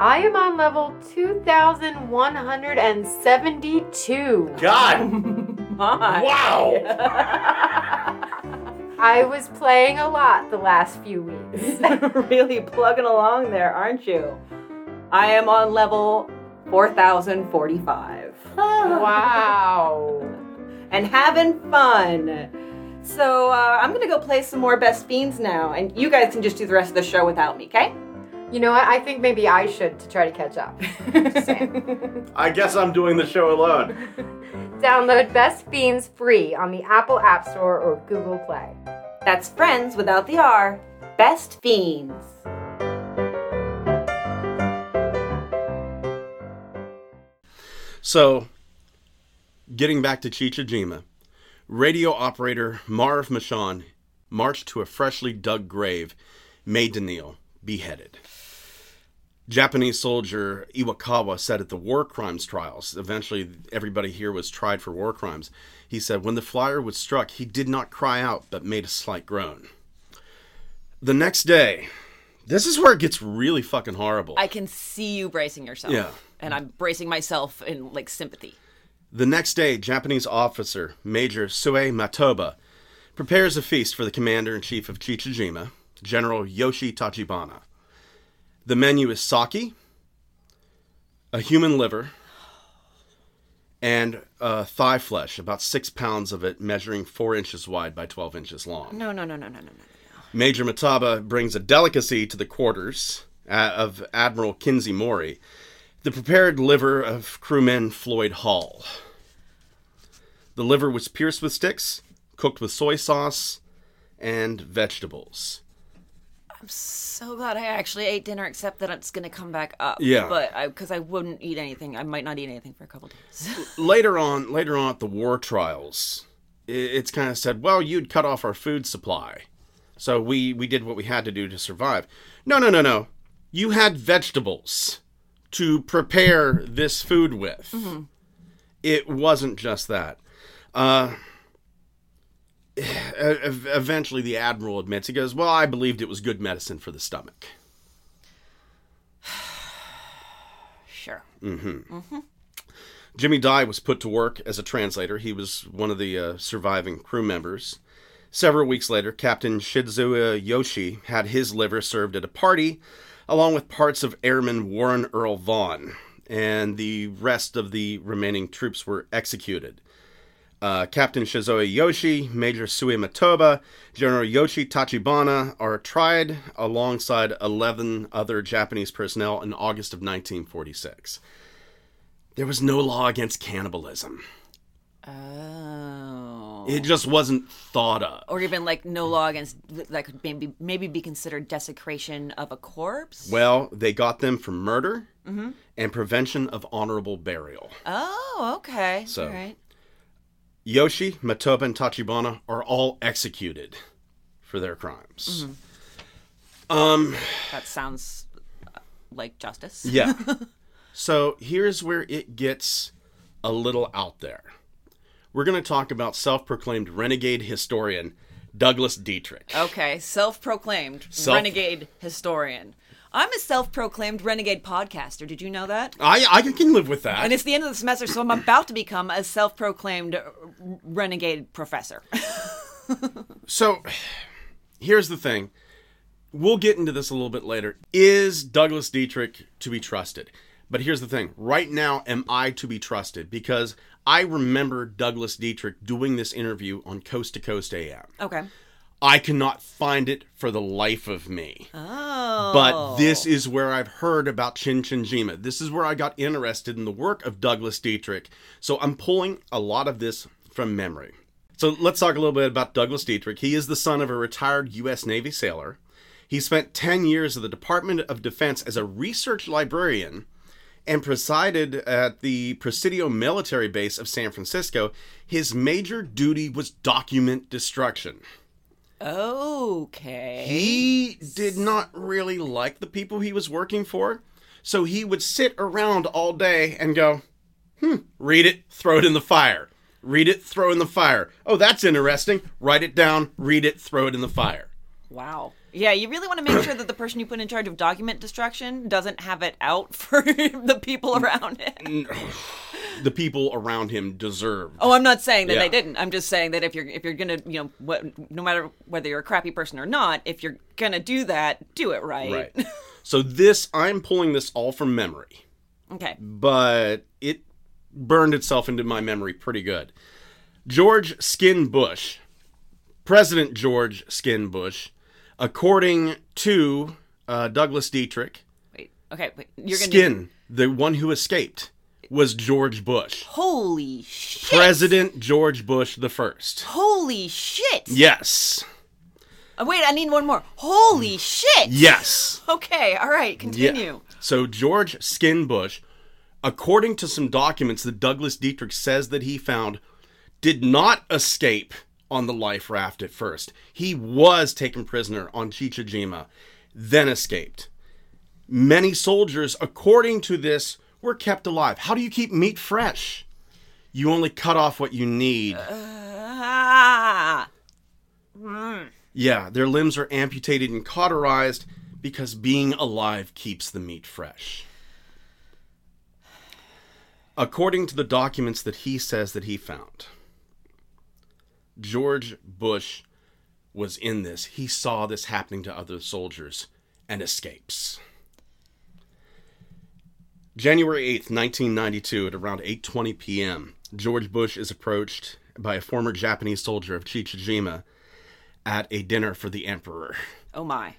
I am on level 2172.
God!
My.
Wow!
I was playing a lot the last few weeks.
really plugging along there, aren't you? I am on level 4045.
wow.
and having fun. So uh, I'm gonna go play some more Best Fiends now, and you guys can just do the rest of the show without me, okay?
You know what? I think maybe I should to try to catch up.
I guess I'm doing the show alone.
Download Best Fiends free on the Apple App Store or Google Play.
That's friends without the R. Best Fiends.
So, getting back to Chichijima, radio operator Marve Mershon marched to a freshly dug grave, made to kneel, beheaded. Japanese soldier Iwakawa said at the war crimes trials, eventually everybody here was tried for war crimes. He said, when the flyer was struck, he did not cry out, but made a slight groan. The next day, this is where it gets really fucking horrible.
I can see you bracing yourself.
Yeah.
And I'm bracing myself in like sympathy.
The next day, Japanese officer Major Sue Matoba prepares a feast for the commander in chief of Chichijima, General Yoshi Tachibana. The menu is sake, a human liver, and uh, thigh flesh, about six pounds of it, measuring four inches wide by 12 inches long.
No, no, no, no, no, no, no.
Major Matoba brings a delicacy to the quarters uh, of Admiral Kinsey Mori, the prepared liver of crewman Floyd Hall. The liver was pierced with sticks, cooked with soy sauce, and vegetables.
I'm so glad I actually ate dinner, except that it's gonna come back up.
Yeah.
But I, because I wouldn't eat anything, I might not eat anything for a couple days.
Later on, later on at the war trials, i- it's kind of said, "Well, you'd cut off our food supply, so we we did what we had to do to survive." No, no, no, no. You had vegetables to prepare this food with. It wasn't just that. Uh, eventually, the admiral admits he goes, "Well, I believed it was good medicine for the stomach."
sure.
Jimmy Dye was put to work as a translator. He was one of the uh, surviving crew members. Several weeks later, Captain Shizuya Yoshi had his liver served at a party, along with parts of Airman Warren Earl Vaughn, and the rest of the remaining troops were executed. Uh, Captain Shizuya Yoshi, Major Sue Matoba, General Yoshi Tachibana are tried alongside 11 other Japanese personnel in August of 1946. There was no law against cannibalism.
Oh.
It just wasn't thought of.
or even like no law against that could maybe maybe be considered desecration of a corpse.
Well, they got them for murder and prevention of honorable burial.
Oh, okay.
So-
All right.
Yoshi, Matoba, and Tachibana are all executed for their crimes. Um,
That sounds uh, like justice.
yeah. so here's where it gets a little out there. We're going to talk about self proclaimed renegade historian Douglas Dietrich.
Okay, self-proclaimed
Self-
renegade historian. I'm a self-proclaimed renegade podcaster. Did you know that?
I, I can live with that.
And it's the end of the semester, so I'm about to become a self-proclaimed renegade professor.
So here's the thing. We'll get into this a little bit later. Is Douglas Dietrich to be trusted? But here's the thing. Right now, am I to be trusted? Because I remember Douglas Dietrich doing this interview on Coast to Coast AM.
okay.
I cannot find it for the life of me.
Oh.
But this is where I've heard about Chin Chinjima. This is where I got interested in the work of Douglas Dietrich. So I'm pulling a lot of this from memory. So let's talk a little bit about Douglas Dietrich. He is the son of a retired U.S. Navy sailor. He spent 10 years at the Department of Defense as a research librarian and presided at the Presidio military base of San Francisco. His major duty was document destruction.
Okay.
He did not really like the people he was working for, so he would sit around all day and go, hmm, read it, throw it in the fire. Read it, throw it in the fire. Oh, that's interesting. Write it down, read it, throw it in the fire.
Wow. Yeah, you really want to make sure that the person you put in charge of document destruction doesn't have it out for the people around him.
The people around him deserved.
Oh, I'm not saying that
Yeah.
they didn't. I'm just saying that if you're if you're gonna, you know, what, no matter whether you're a crappy person or not, if you're gonna do that, do it right.
Right. so this, I'm pulling this all from memory.
okay.
but it burned itself into my memory pretty good. George Skin Bush, President George Skin Bush, according to uh, Douglas Dietrich,
Wait. Okay. Wait. You're gonna.
Skin, the one who escaped, was George Bush.
Holy shit.
President George Bush the first.
Holy shit.
Yes.
Uh, wait, I need one more. Holy shit.
Yes.
Okay. All right. Continue.
So George Skin Bush, according to some documents that Douglas Dietrich says that he found, did not escape on the life raft at first. He was taken prisoner on Chichijima, then escaped. Many soldiers, according to this, were kept alive. How do you keep meat fresh? You only cut off what you need.
Ah.
Yeah, their limbs are amputated and cauterized because being alive keeps the meat fresh. According to the documents that he says that he found, George Bush was in this. He saw this happening to other soldiers and escapes. January 8th, 1992 at around 8:20 p.m., George Bush is approached by a former Japanese soldier of Chichijima at a dinner for the emperor
Oh my.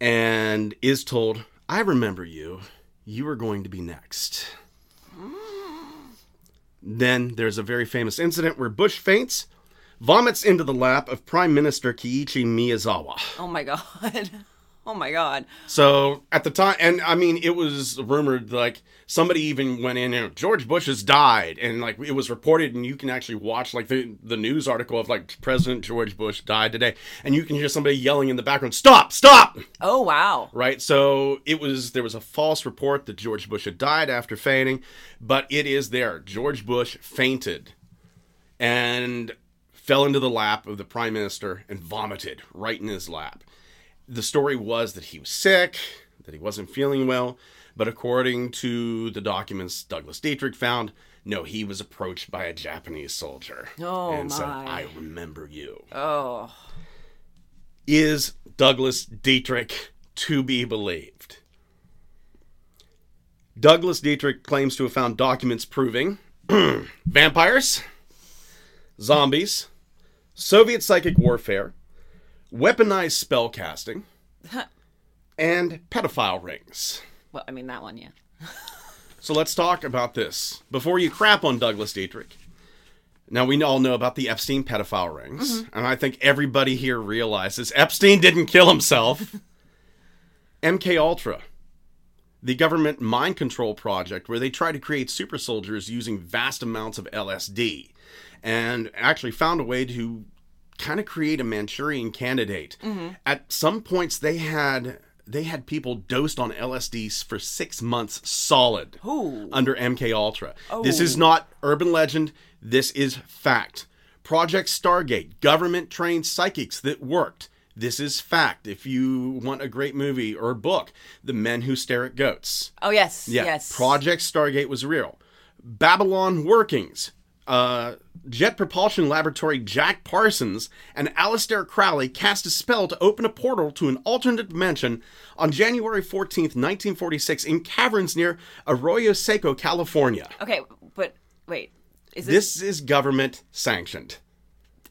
and is told, I remember you. You are going to be next. Mm. Then there's a very famous incident where Bush faints, vomits into the lap of Prime Minister Kiichi Miyazawa.
Oh my god. Oh my god.
So at the time, and I mean, it was rumored like somebody even went in and George Bush has died, and like it was reported, and you can actually watch like the the news article of like President George Bush died today, and you can hear somebody yelling in the background, "Stop! Stop!"
Oh wow.
right? So it was there was a false report that George Bush had died after fainting, but it is there. George Bush fainted and fell into the lap of the prime minister and vomited right in his lap. The story was that he was sick, that he wasn't feeling well, but according to the documents Douglas Dietrich found, no, he was approached by a Japanese soldier
Oh,
and said, "I remember you."
Oh.
Is Douglas Dietrich to be believed? Douglas Dietrich claims to have found documents proving vampires, zombies, Soviet psychic warfare, weaponized spell casting, and pedophile rings.
Well, I mean that one, yeah.
So let's talk about this. Before you crap on Douglas Dietrich. Now we all know about the Epstein pedophile rings, mm-hmm. and I think everybody here realizes Epstein didn't kill himself. MK Ultra the government mind control project where they try to create super soldiers using vast amounts of LSD and actually found a way to kind of create a Manchurian candidate. Mm-hmm. At some points they had they had people dosed on LSD for 6 months solid
Ooh.
under MK Ultra. This is
Oh.
not urban legend, this is fact. Project Stargate, government trained psychics that worked. This is fact. If you want a great movie or book, The Men Who Stare at Goats.
Oh yes,
Yeah.
yes.
Project Stargate was real. Babylon Workings. Uh, Jet Propulsion Laboratory Jack Parsons and Aleister Crowley cast a spell to open a portal to an alternate dimension on January 14th, 1946, in caverns near Arroyo Seco, California.
Okay, but wait. Is this,
This is government sanctioned.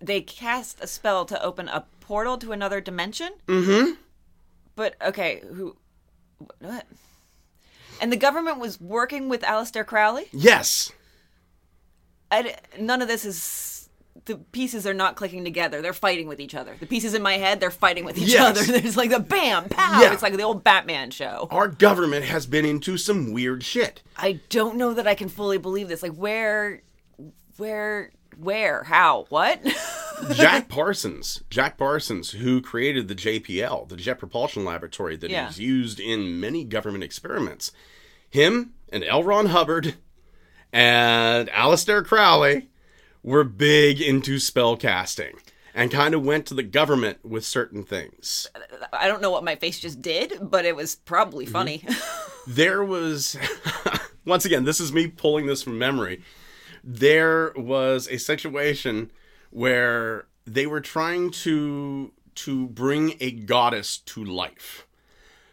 they cast a spell to open a portal to another dimension? Mm-hmm. But okay, who what? And the government was working with Aleister Crowley?
Yes.
I none of this is the pieces are not clicking together. They're fighting with each other. The pieces in my head, they're fighting with each
Yes.
other. There's like the bam, pow.
Yeah.
It's like the old Batman show.
Our government has been into some weird shit.
I don't know that I can fully believe this. Like where where where how what?
Jack Parsons, Jack Parsons, who created the JPL, the Jet Propulsion Laboratory that is
Yeah.
used in many government experiments, him and L. Ron Hubbard and Aleister Crowley were big into spell casting and kind of went to the government with certain things.
I don't know what my face just did, but it was probably
Mm-hmm.
funny.
there was once again this is me pulling this from memory there was a situation where they were trying to to bring a goddess to life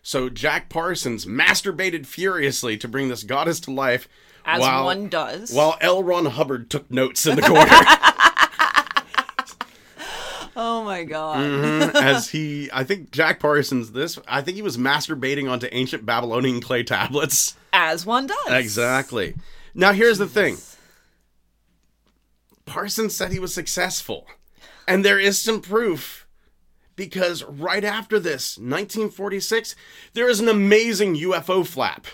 so jack parsons masturbated furiously to bring this goddess to life
As
while,
one does.
while l ron hubbard took notes in the corner
oh my god.
Mm-hmm. as he i think jack parsons this i think he was masturbating onto ancient babylonian clay tablets
As one does.
Exactly. Now here's the thing. Parsons said he was successful. And there is some proof because right after this, 1946, there is an amazing UFO flap.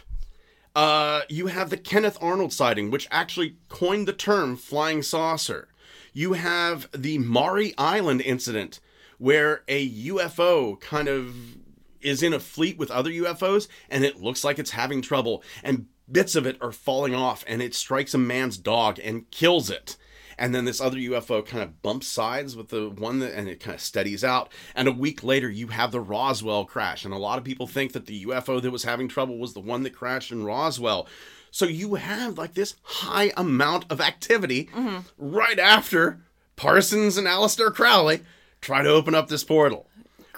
Uh, you have the Kenneth Arnold sighting, which actually coined the term flying saucer. You have the Maury Island incident, where a UFO kind of is in a fleet with other UFOs and it looks like it's having trouble, and bits of it are falling off, and it strikes a man's dog and kills it. And then this other UFO kind of bumps sides with the one that, and it kind of steadies out. And a week later, you have the Roswell crash. And a lot of people think that the UFO that was having trouble was the one that crashed in Roswell. So you have like this high amount of activity mm-hmm. right after Parsons and Aleister Crowley try to open up this portal.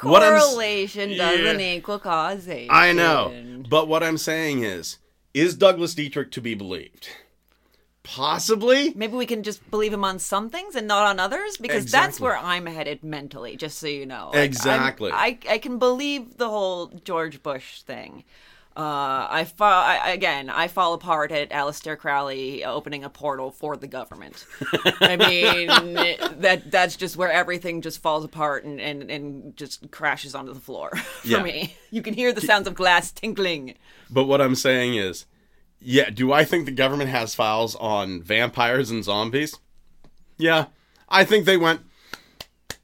What
Correlation doesn't
Yeah.
equal causation.
I know. But what I'm saying is, is Douglas Dietrich to be believed? Possibly.
Maybe we can just believe him on some things and not on others because that's where I'm headed mentally. Just so you know, Like, I'm-
Exactly.
I I can believe the whole George Bush thing. Uh, I, fa- I again, I fall apart at Aleister Crowley opening a portal for the government. I mean, it- that that's just where everything just falls apart and, and, and just crashes onto the floor for
Yeah.
me. You can hear the sounds of glass tinkling.
But what I'm saying is, yeah, do I think the government has files on vampires and zombies? Yeah. I think they went,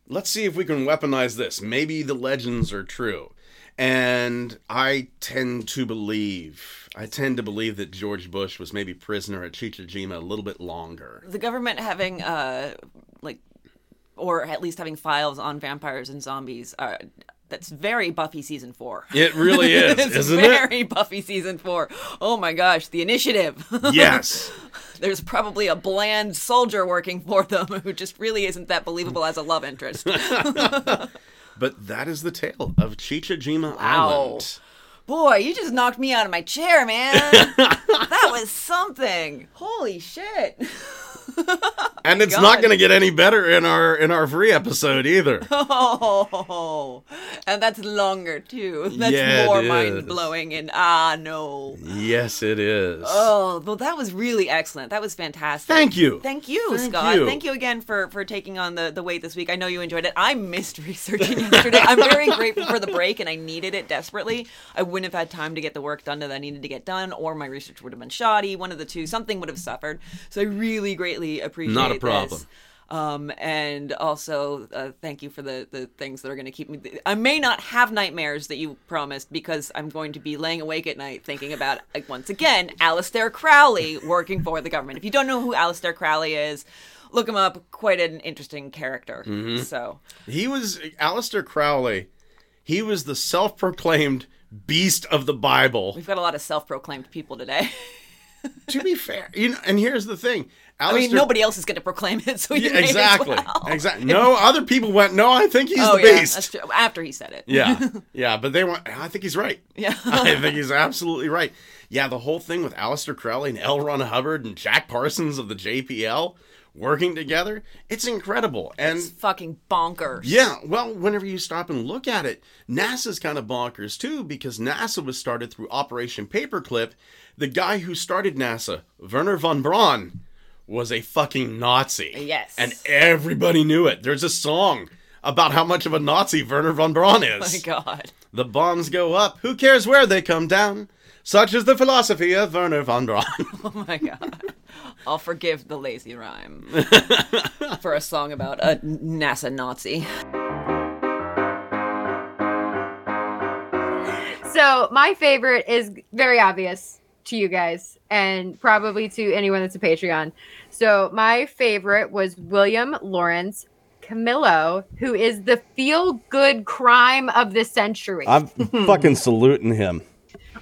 let's see if we can weaponize this. Maybe the legends are true. And I tend to believe, I tend to believe that George Bush was maybe prisoner at Chichijima a little bit longer.
the government having uh like or at least having files on vampires and zombies uh that's very Buffy season four.
It really is,
it's
isn't it?
very Buffy season four. Oh my gosh, the initiative.
Yes.
There's probably a bland soldier working for them who just really isn't that believable as a love interest.
But that is the tale of Chichijima
Wow.
Island.
Boy, you just knocked me out of my chair, man. that was something. Holy shit.
and it's
God.
not going to get any better in our in our free episode either.
Oh, and that's longer too. That's
Yeah,
more mind blowing. And ah, no.
yes, it is.
Oh, well, that was really excellent. That was fantastic.
Thank you.
Thank you,
Thank
Scott.
you.
Thank you again for for taking on the the weight this week. I know you enjoyed it. I missed researching yesterday. I'm very grateful for the break, and I needed it desperately. I wouldn't have had time to get the work done that I needed to get done, or my research would have been shoddy. One of the two, something would have suffered. So I really greatly appreciate
Not a
this.
problem.
Um, and also, uh, thank you for the, the things that are going to keep me. I may not have nightmares that you promised because I'm going to be laying awake at night thinking about, like, once again, Aleister Crowley working for the government. If you don't know who Aleister Crowley is, look him up. Quite an interesting character.
Mm-hmm.
So,
He was Aleister Crowley. He was the self-proclaimed beast of the Bible.
we've got a lot of self proclaimed people today.
to be fair, you know, and here's the thing.
I mean, nobody else is going to proclaim it, so
Yeah, exactly.
well.
Exactly. No, other people went. No, I think he's
oh,
the
yeah,
beast.
that's true. After he said it.
Yeah, yeah, but they went. I think he's right.
Yeah.
I think he's absolutely right. Yeah, the whole thing with Aleister Crowley and L. Ron Hubbard and Jack Parsons of the JPL working together, it's incredible. And
It's fucking bonkers.
yeah, well, whenever you stop and look at it, NASA's kind of bonkers too because NASA was started through Operation Paperclip. The guy who started NASA, Werner von Braun, was a fucking Nazi.
Yes.
And everybody knew it. There's a song about how much of a Nazi Werner von Braun is.
Oh my. God.
the bombs go up. Who cares where they come down? Such is the philosophy of Werner von Braun.
Oh my god. I'll forgive the lazy rhyme for a song about a NASA Nazi.
So my favorite is very obvious to you guys and probably to anyone that's a Patreon. So my favorite was William Lawrence Camillo, who is the feel-good crime of the century.
I'm fucking saluting him.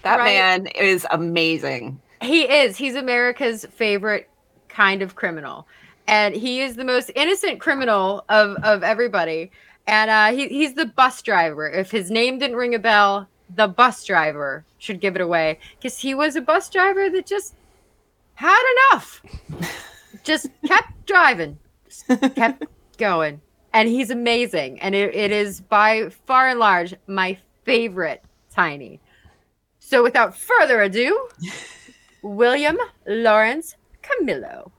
That
Right.
man is amazing.
He is. He's America's favorite kind of criminal. And he is the most innocent criminal of, of everybody. And uh, he, he's the bus driver. If his name didn't ring a bell, the bus driver should give it away. Because he was a bus driver that just had enough. just kept driving, just kept going. And he's amazing. And it, it is by far and large my favorite Tiny. So without further ado, William Lawrence Camillo.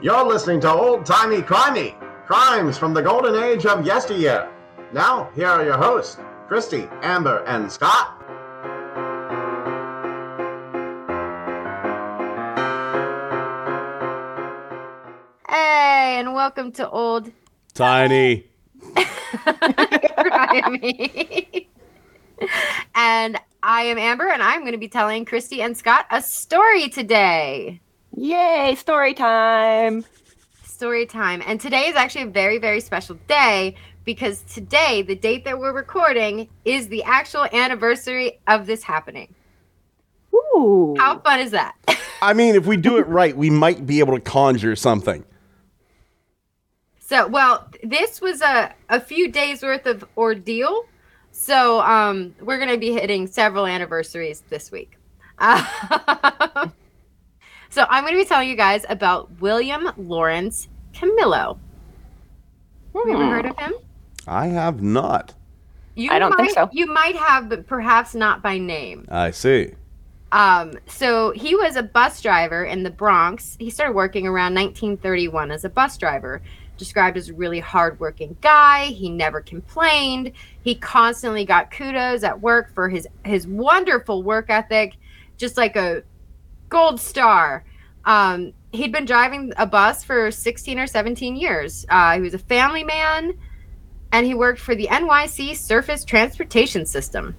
You're listening to Old Timey Crimey, crimes from the golden age of yesteryear. Now, here are your hosts, Christy, Amber, and Scott.
Hey, and welcome to Old
Timey.
Crimey. and I am Amber, and I'm going to be telling Christy and Scott a story today.
Yay, story time.
Story time. And today is actually a very, very special day because today, the date that we're recording, is the actual anniversary of this happening.
Ooh.
How fun is that?
I mean, if we do it right, we might be able to conjure something.
So, well, this was a, a few days worth of ordeal. So, um, we're going to be hitting several anniversaries this week. Uh, so, I'm going to be telling you guys about William Lawrence Camillo. Have you ever heard of him?
I have not.
You
I don't think
might-
so.
You might have, but perhaps not by name.
I see.
Um, so he was a bus driver in the Bronx. He started working around 1931 as a bus driver. Described as a really hardworking guy. He never complained. He constantly got kudos at work for his his wonderful work ethic, just like a gold star. Um, he'd been driving a bus for 16 or 17 years. Uh, he was a family man, and he worked for the NYC Surface Transportation System.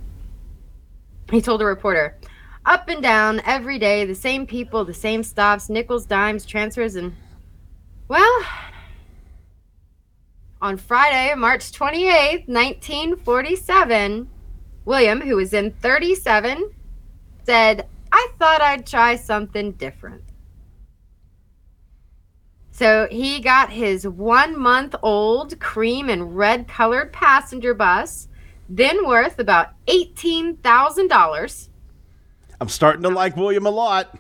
He told a reporter, up and down every day, the same people, the same stops, nickels, dimes, transfers, and well, on Friday, March 28th, 1947, William, who was in 37, said, I thought I'd try something different. So he got his one month old cream and red colored passenger bus, then worth about $18,000.
I'm starting to like William a lot.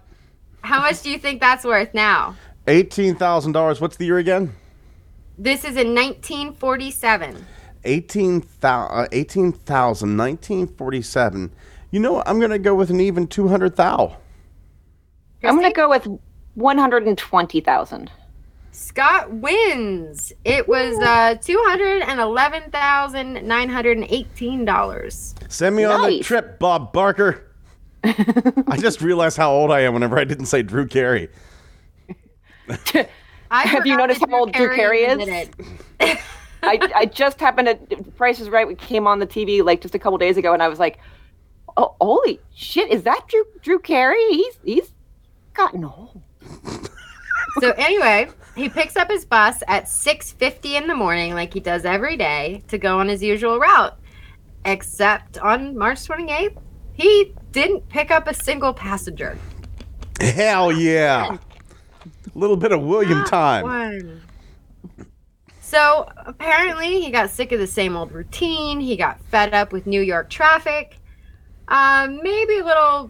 How much do you think that's worth now?
Eighteen thousand dollars. What's the year again?
This is in 1947.
18,000, uh, 18,000, 1947. You know, what? I'm going to go with an even 200 thou.
I'm going to go with 120,000.
Scott wins. It was uh, $211,918.
Send me on the trip, Bob Barker. I just realized how old I am whenever I didn't say Drew Carey.
I
Have you noticed how old Drew Carey is?
invented it.
I, I just happened to Price is Right We came on the TV like just a couple days ago, and I was like, "Oh, holy shit! Is that Drew Drew Carey? He's he's gotten old."
So anyway, he picks up his bus at 6:50 in the morning like he does every day to go on his usual route. Except on March 28th, he didn't pick up a single passenger.
Hell yeah. A little bit of William time.
One. So apparently, he got sick of the same old routine. He got fed up with New York traffic. Um, maybe a little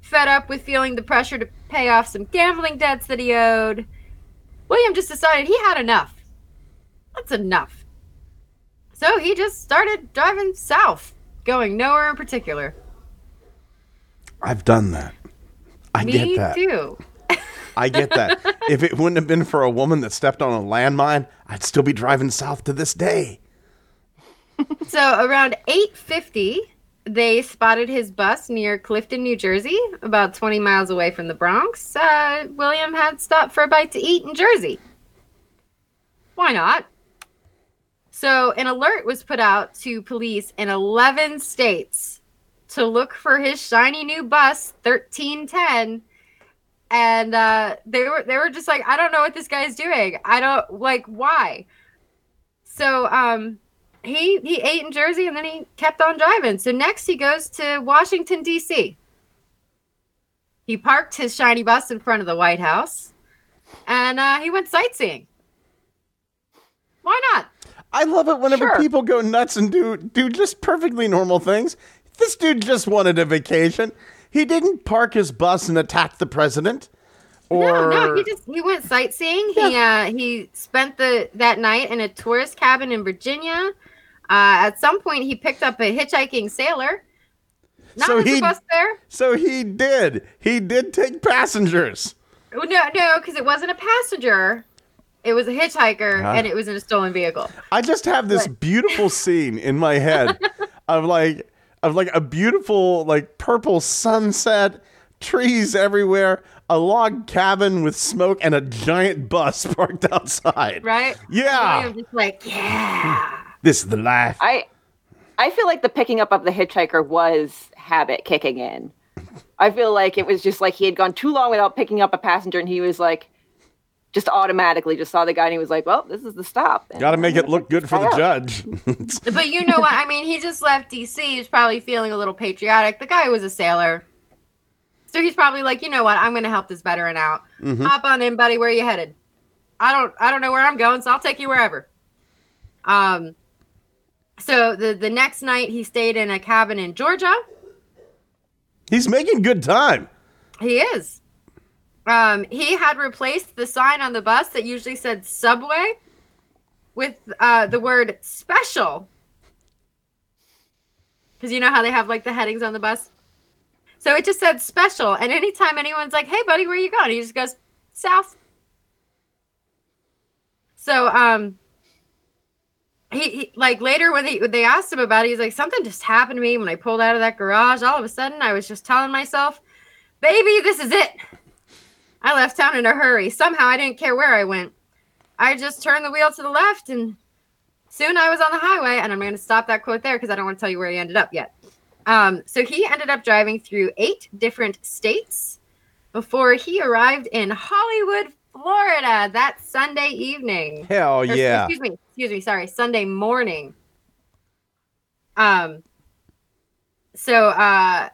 fed up with feeling the pressure to pay off some gambling debts that he owed. William just decided he had enough. That's enough. So he just started driving south, going nowhere in particular.
I've done that. I
Me
get that.
too.
I get that. if it wouldn't have been for a woman that stepped on a landmine, I'd still be driving south to this day.
So around 8:50, they spotted his bus near Clifton, New Jersey, about 20 miles away from the Bronx. Uh, William had stopped for a bite to eat in Jersey. Why not? So an alert was put out to police in 11 states to look for his shiny new bus 1310 and uh, they were they were just like I don't know what this guy's doing. I don't like why. So um he he ate in Jersey and then he kept on driving. So next he goes to Washington D.C. He parked his shiny bus in front of the White House, and uh, he went sightseeing. Why not?
I love it whenever
Sure.
people go nuts and do do just perfectly normal things. This dude just wanted a vacation. He didn't park his bus and attack the president. Or
No, no, he just he went sightseeing. He uh he spent the that night in a tourist cabin in Virginia. Uh, at some point, he picked up a hitchhiking sailor. Not
So he-
a bus fare.
so he did. He did take passengers.
Oh, No, no, because it wasn't a passenger. It was a hitchhiker,
Huh?
and it was in a stolen vehicle.
I just have this beautiful scene in my head of like of like a beautiful like purple sunset, trees everywhere, a log cabin with smoke, and a giant bus parked outside.
Right?
Yeah.
William just like, yeah.
This is the life.
I I feel like the picking up of the hitchhiker was habit kicking in. I feel like it was just like he had gone too long without picking up a passenger, and he was like, just automatically just saw the guy, and he was like, "Well, this is the stop."
Got to make it look good for the
guy
judge.
But you know what? I mean, he just left DC. He's probably feeling a little patriotic. The guy was a sailor. So he's probably like, you know what? I'm going to help this veteran out. Hop on in, buddy. Where are you headed? I don't I don't know where I'm going, so I'll take you wherever. Um so the the next night he stayed in a cabin in Georgia.
He's making good time.
He is. Um, he had replaced the sign on the bus that usually said subway with uh, the word special. Because you know how they have like the headings on the bus? So it just said special. And anytime anyone's like, hey, buddy, where you going? He just goes, south. So, um, he, he like later when they when they asked him about it, he's like, something just happened to me when I pulled out of that garage. All of a sudden, I was just telling myself, baby, this is it. I left town in a hurry. Somehow I didn't care where I went. I just turned the wheel to the left and soon I was on the highway. And I'm going to stop that quote there because I don't want to tell you where he ended up yet. Um, so he ended up driving through eight different states before he arrived in Hollywood, Florida that Sunday evening.
Hell
Or,
yeah.
Excuse me. Excuse me. Sorry. Sunday morning. Um. So, uh,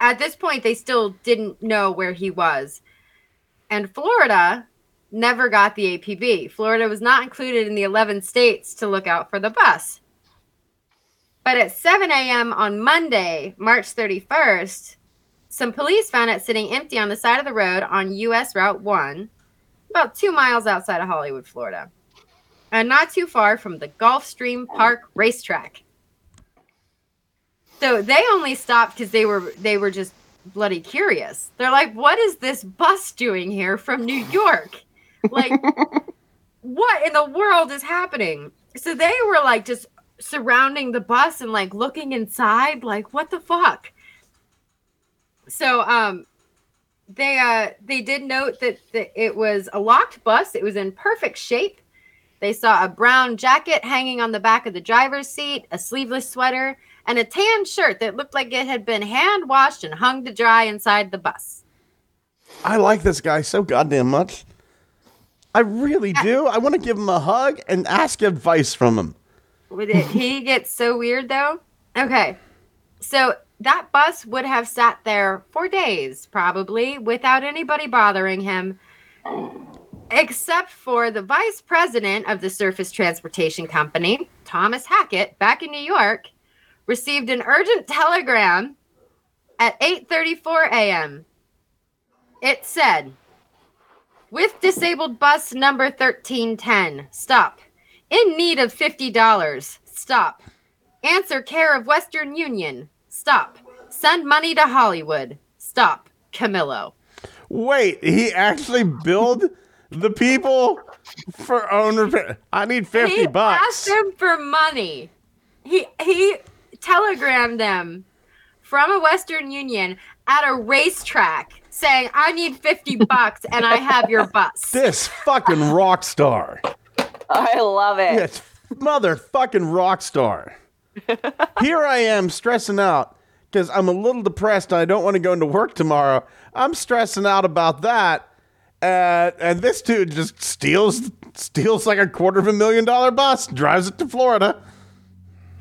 at this point, they still didn't know where he was, and Florida never got the APB. Florida was not included in the 11 states to look out for the bus. But at 7 a.m. on Monday, March 31st, some police found it sitting empty on the side of the road on US Route 1, about two miles outside of Hollywood, Florida, and not too far from the Gulfstream Park racetrack. So they only stopped because they were they were just bloody curious. They're like, "What is this bus doing here from New York? Like, what in the world is happening?" So they were like just surrounding the bus and like looking inside, like, "What the fuck?" So um, they uh they did note that, that it was a locked bus. It was in perfect shape. They saw a brown jacket hanging on the back of the driver's seat, a sleeveless sweater, and a tan shirt that looked like it had been hand washed and hung to dry inside the bus.
I like this guy so goddamn much. I really do. I want to give him a hug and ask advice from him.
With it, he gets so weird though. Okay, so that bus would have sat there for days, probably, without anybody bothering him, except for the vice president of the Surface Transportation Company, Thomas Hackett, back in New York, received an urgent telegram at 8:34 a.m. It said, "With disabled bus number 1310, stop. In need of $50, stop. Answer care of Western Union, stop. Send money to Hollywood, stop. Camillo."
Wait, he actually billed the people for own repair. I need 50
he
bucks.
asked them for money. He he telegrammed them from a Western Union at a racetrack saying, "I need fifty bucks and I have your bus."
This fucking rock star.
I love it.
Yes, motherfucking rock star. Here I am stressing out because I'm a little depressed and I don't want to go into work tomorrow. I'm stressing out about that. Uh, and this dude just steals steals like a quarter of a million dollar bus, drives it to Florida.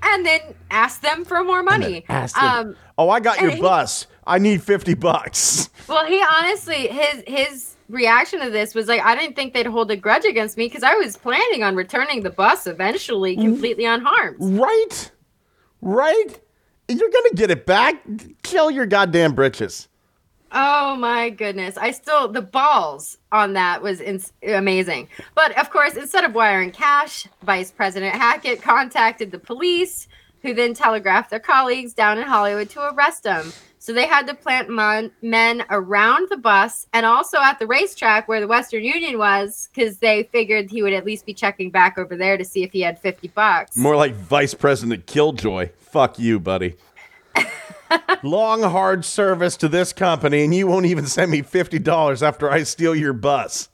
and then asked them for more money.
Asked him,
Um,
oh, I got your
he-
bus. I need 50 bucks.
well, he honestly his his reaction to this was like, "I didn't think they'd hold a grudge against me because I was planning on returning the bus eventually, completely unharmed."
Right? Right? You're going to get it back. Kill your goddamn britches.
Oh my goodness. I still, the balls on that was ins- amazing. But of course, instead of wiring cash, Vice President Hackett contacted the police, who then telegraphed their colleagues down in Hollywood to arrest him. So they had to plant mon- men around the bus and also at the racetrack where the Western Union was, because they figured he would at least be checking back over there to see if he had 50 bucks.
More like Vice President Killjoy. Fuck you, buddy. Long, hard service to this company, and you won't even send me $50 after I steal your bus.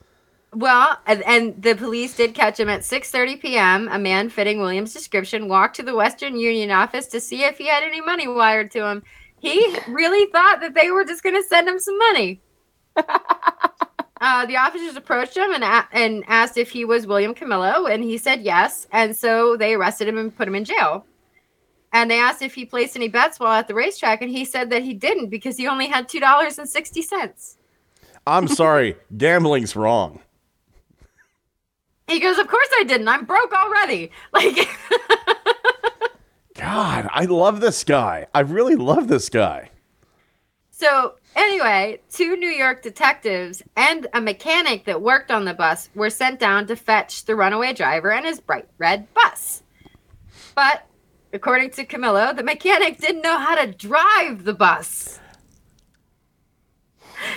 Well, and, and the police did catch him at 6:30 p.m. A man fitting Williams' description walked to the Western Union office to see if he had any money wired to him. He really thought that they were just going to send him some money. uh, the officers approached him and a- and asked if he was William Camillo, and he said yes. And so they arrested him and put him in jail. And they asked if he placed any bets while at the racetrack, and he said that he didn't because he only had two dollars and sixty cents.
I'm sorry, gambling's wrong.
He goes, "Of course I didn't. I'm broke already." Like,
God, I love this guy. I really love this guy.
so anyway, two New York detectives and a mechanic that worked on the bus were sent down to fetch the runaway driver and his bright red bus. But according to Camillo, the mechanic didn't know how to drive the bus.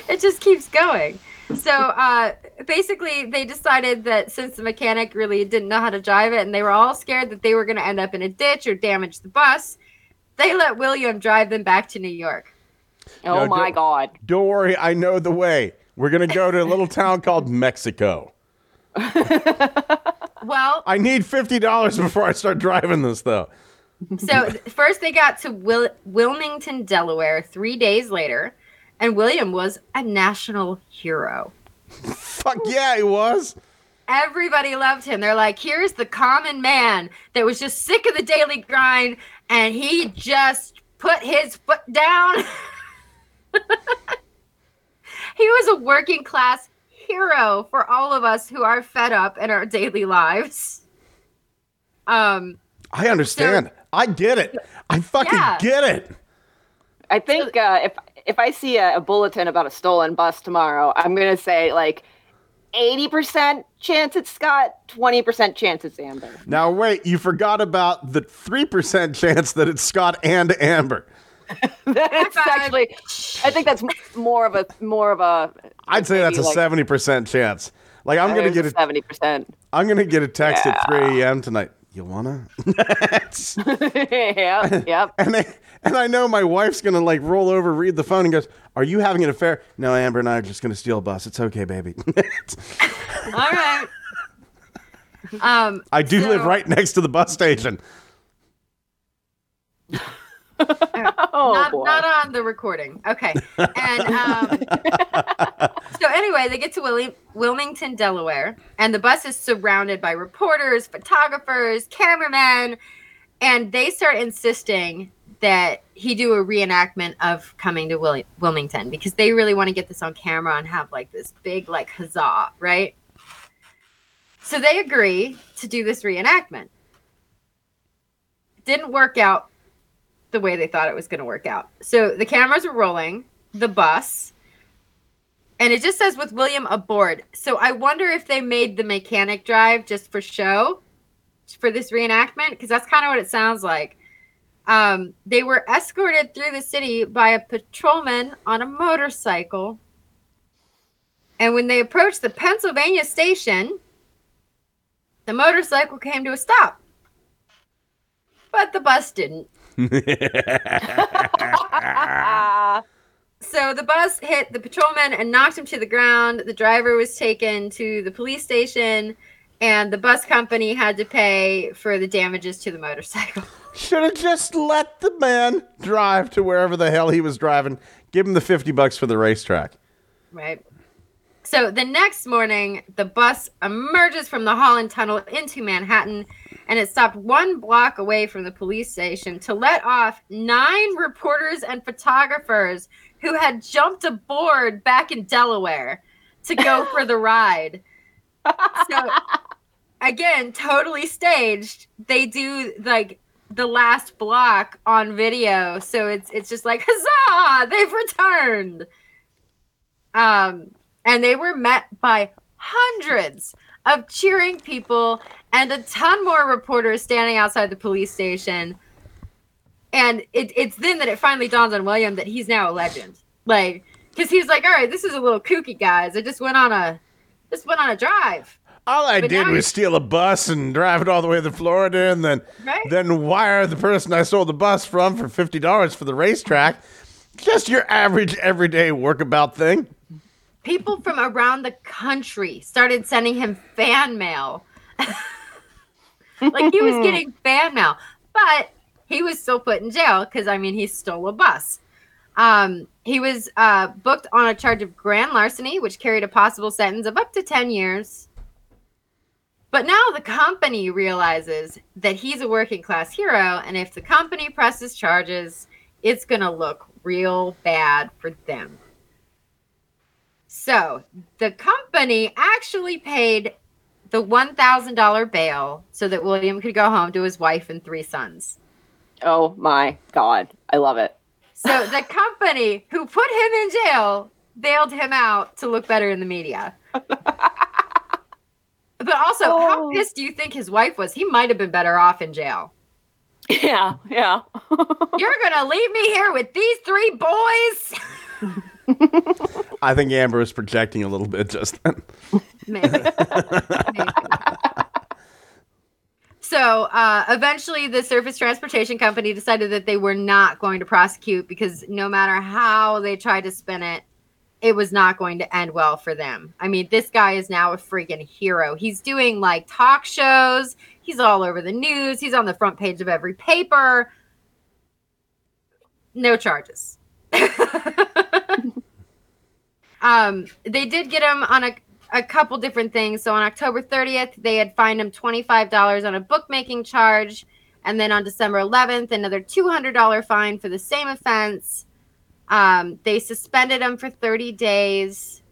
It just keeps going. So uh, basically, they decided that since the mechanic really didn't know how to drive it and they were all scared that they were going to end up in a ditch or damage the bus, they let William drive them back to New York.
Oh
No,
my god.
Don't worry, I know the way. We're going to go to a little town called Mexico.
Well,
I need $50 before I start driving this, though.
So first they got to Wil- Wilmington, Delaware, three days later, and William was a national hero.
Fuck yeah, he was.
Everybody loved him. They're like, here's the common man that was just sick of the daily grind, and he just put his foot down. he was a working class hero for all of us who are fed up in our daily lives. Um,
I understand. I get it. I fucking
Yeah.
get it.
I think uh, if if I see a, a bulletin about a stolen bus tomorrow, I'm gonna say like eighty percent chance it's Scott, twenty percent chance it's Amber.
Now wait, you forgot about the three percent chance that it's Scott and Amber.
that's
five.
actually, I think that's more of a more of a.
I'd say that's a
maybe, like,
seventy percent chance. Like I'm gonna get a
seventy percent.
I'm gonna get a text at three a.m. tonight. You wanna?
yep, yep.
and I, and I know my wife's gonna like roll over, read the phone, and goes, "Are you having an affair?" No, Amber and I are just gonna steal a bus. It's okay, baby.
All right. Um,
I do
So-
live right next to the bus station.
Oh
not,
boy.
not on the recording. Okay. And um, so anyway, they get to Willi- Wilmington, Delaware, and the bus is surrounded by reporters, photographers, cameramen, and they start insisting that he do a reenactment of coming to Wil- Wilmington because they really want to get this on camera and have like this big like huzzah, right? So they agree to do this reenactment. Didn't work out the way they thought it was going to work out. So the cameras are rolling, the bus, and it just says with William aboard. So I wonder if they made the mechanic drive just for show for this reenactment because that's kind of what it sounds like. Um, they were escorted through the city by a patrolman on a motorcycle. And when they approached the Pennsylvania station, the motorcycle came to a stop. But the bus didn't. So the bus hit the patrolman and knocked him to the ground. The driver was taken to the police station, and the bus company had to pay for the damages to the motorcycle.
Should have just let the man drive to wherever the hell he was driving. Give him the fifty bucks for the racetrack.
Right. So the next morning, the bus emerges from the Holland Tunnel into Manhattan, and it stopped one block away from the police station to let off nine reporters and photographers who had jumped aboard back in Delaware to go for the ride. So, again, totally staged. They do like the last block on video, so it's it's just like huzzah! They've returned. Um, and they were met by hundreds of cheering people and a ton more reporters standing outside the police station. And it, it's then that it finally dawns on William that he's now a legend. Like, because he's like, all right, this is a little kooky, guys. I just went on a, just went on a drive.
All I
But
did was steal a bus and drive it all the way to Florida, and then
Right.
then wire the person I stole the bus from for fifty dollars for the racetrack. Just your average everyday workabout thing.
People from around the country started sending him fan mail. like he was getting fan mail, but he was still put in jail because I mean he stole a bus. Um, he was uh, booked on a charge of grand larceny, which carried a possible sentence of up to ten years. But now the company realizes that he's a working class hero, and if the company presses charges, it's gonna look real bad for them. So the company actually paid the $1,000 bail so that William could go home to his wife and three sons.
oh my god, I love it.
So the company who put him in jail bailed him out to look better in the media. But also, how
Oh.
pissed do you think his wife was? He might have been better off in jail.
Yeah, yeah.
You're going to leave me here with these three boys?
I think Amber was projecting a little bit just then.
Maybe. Maybe. So uh, eventually, the Surface Transportation Company decided that they were not going to prosecute because no matter how they tried to spin it, it was not going to end well for them. I mean, this guy is now a freaking hero. He's doing like talk shows, he's all over the news, he's on the front page of every paper. No charges. um, they did get him on a a couple different things. So on October 30th, they had fined him $25 on a bookmaking charge. And then on December 11th, another $200 fine for the same offense. Um, they suspended him for 30 days.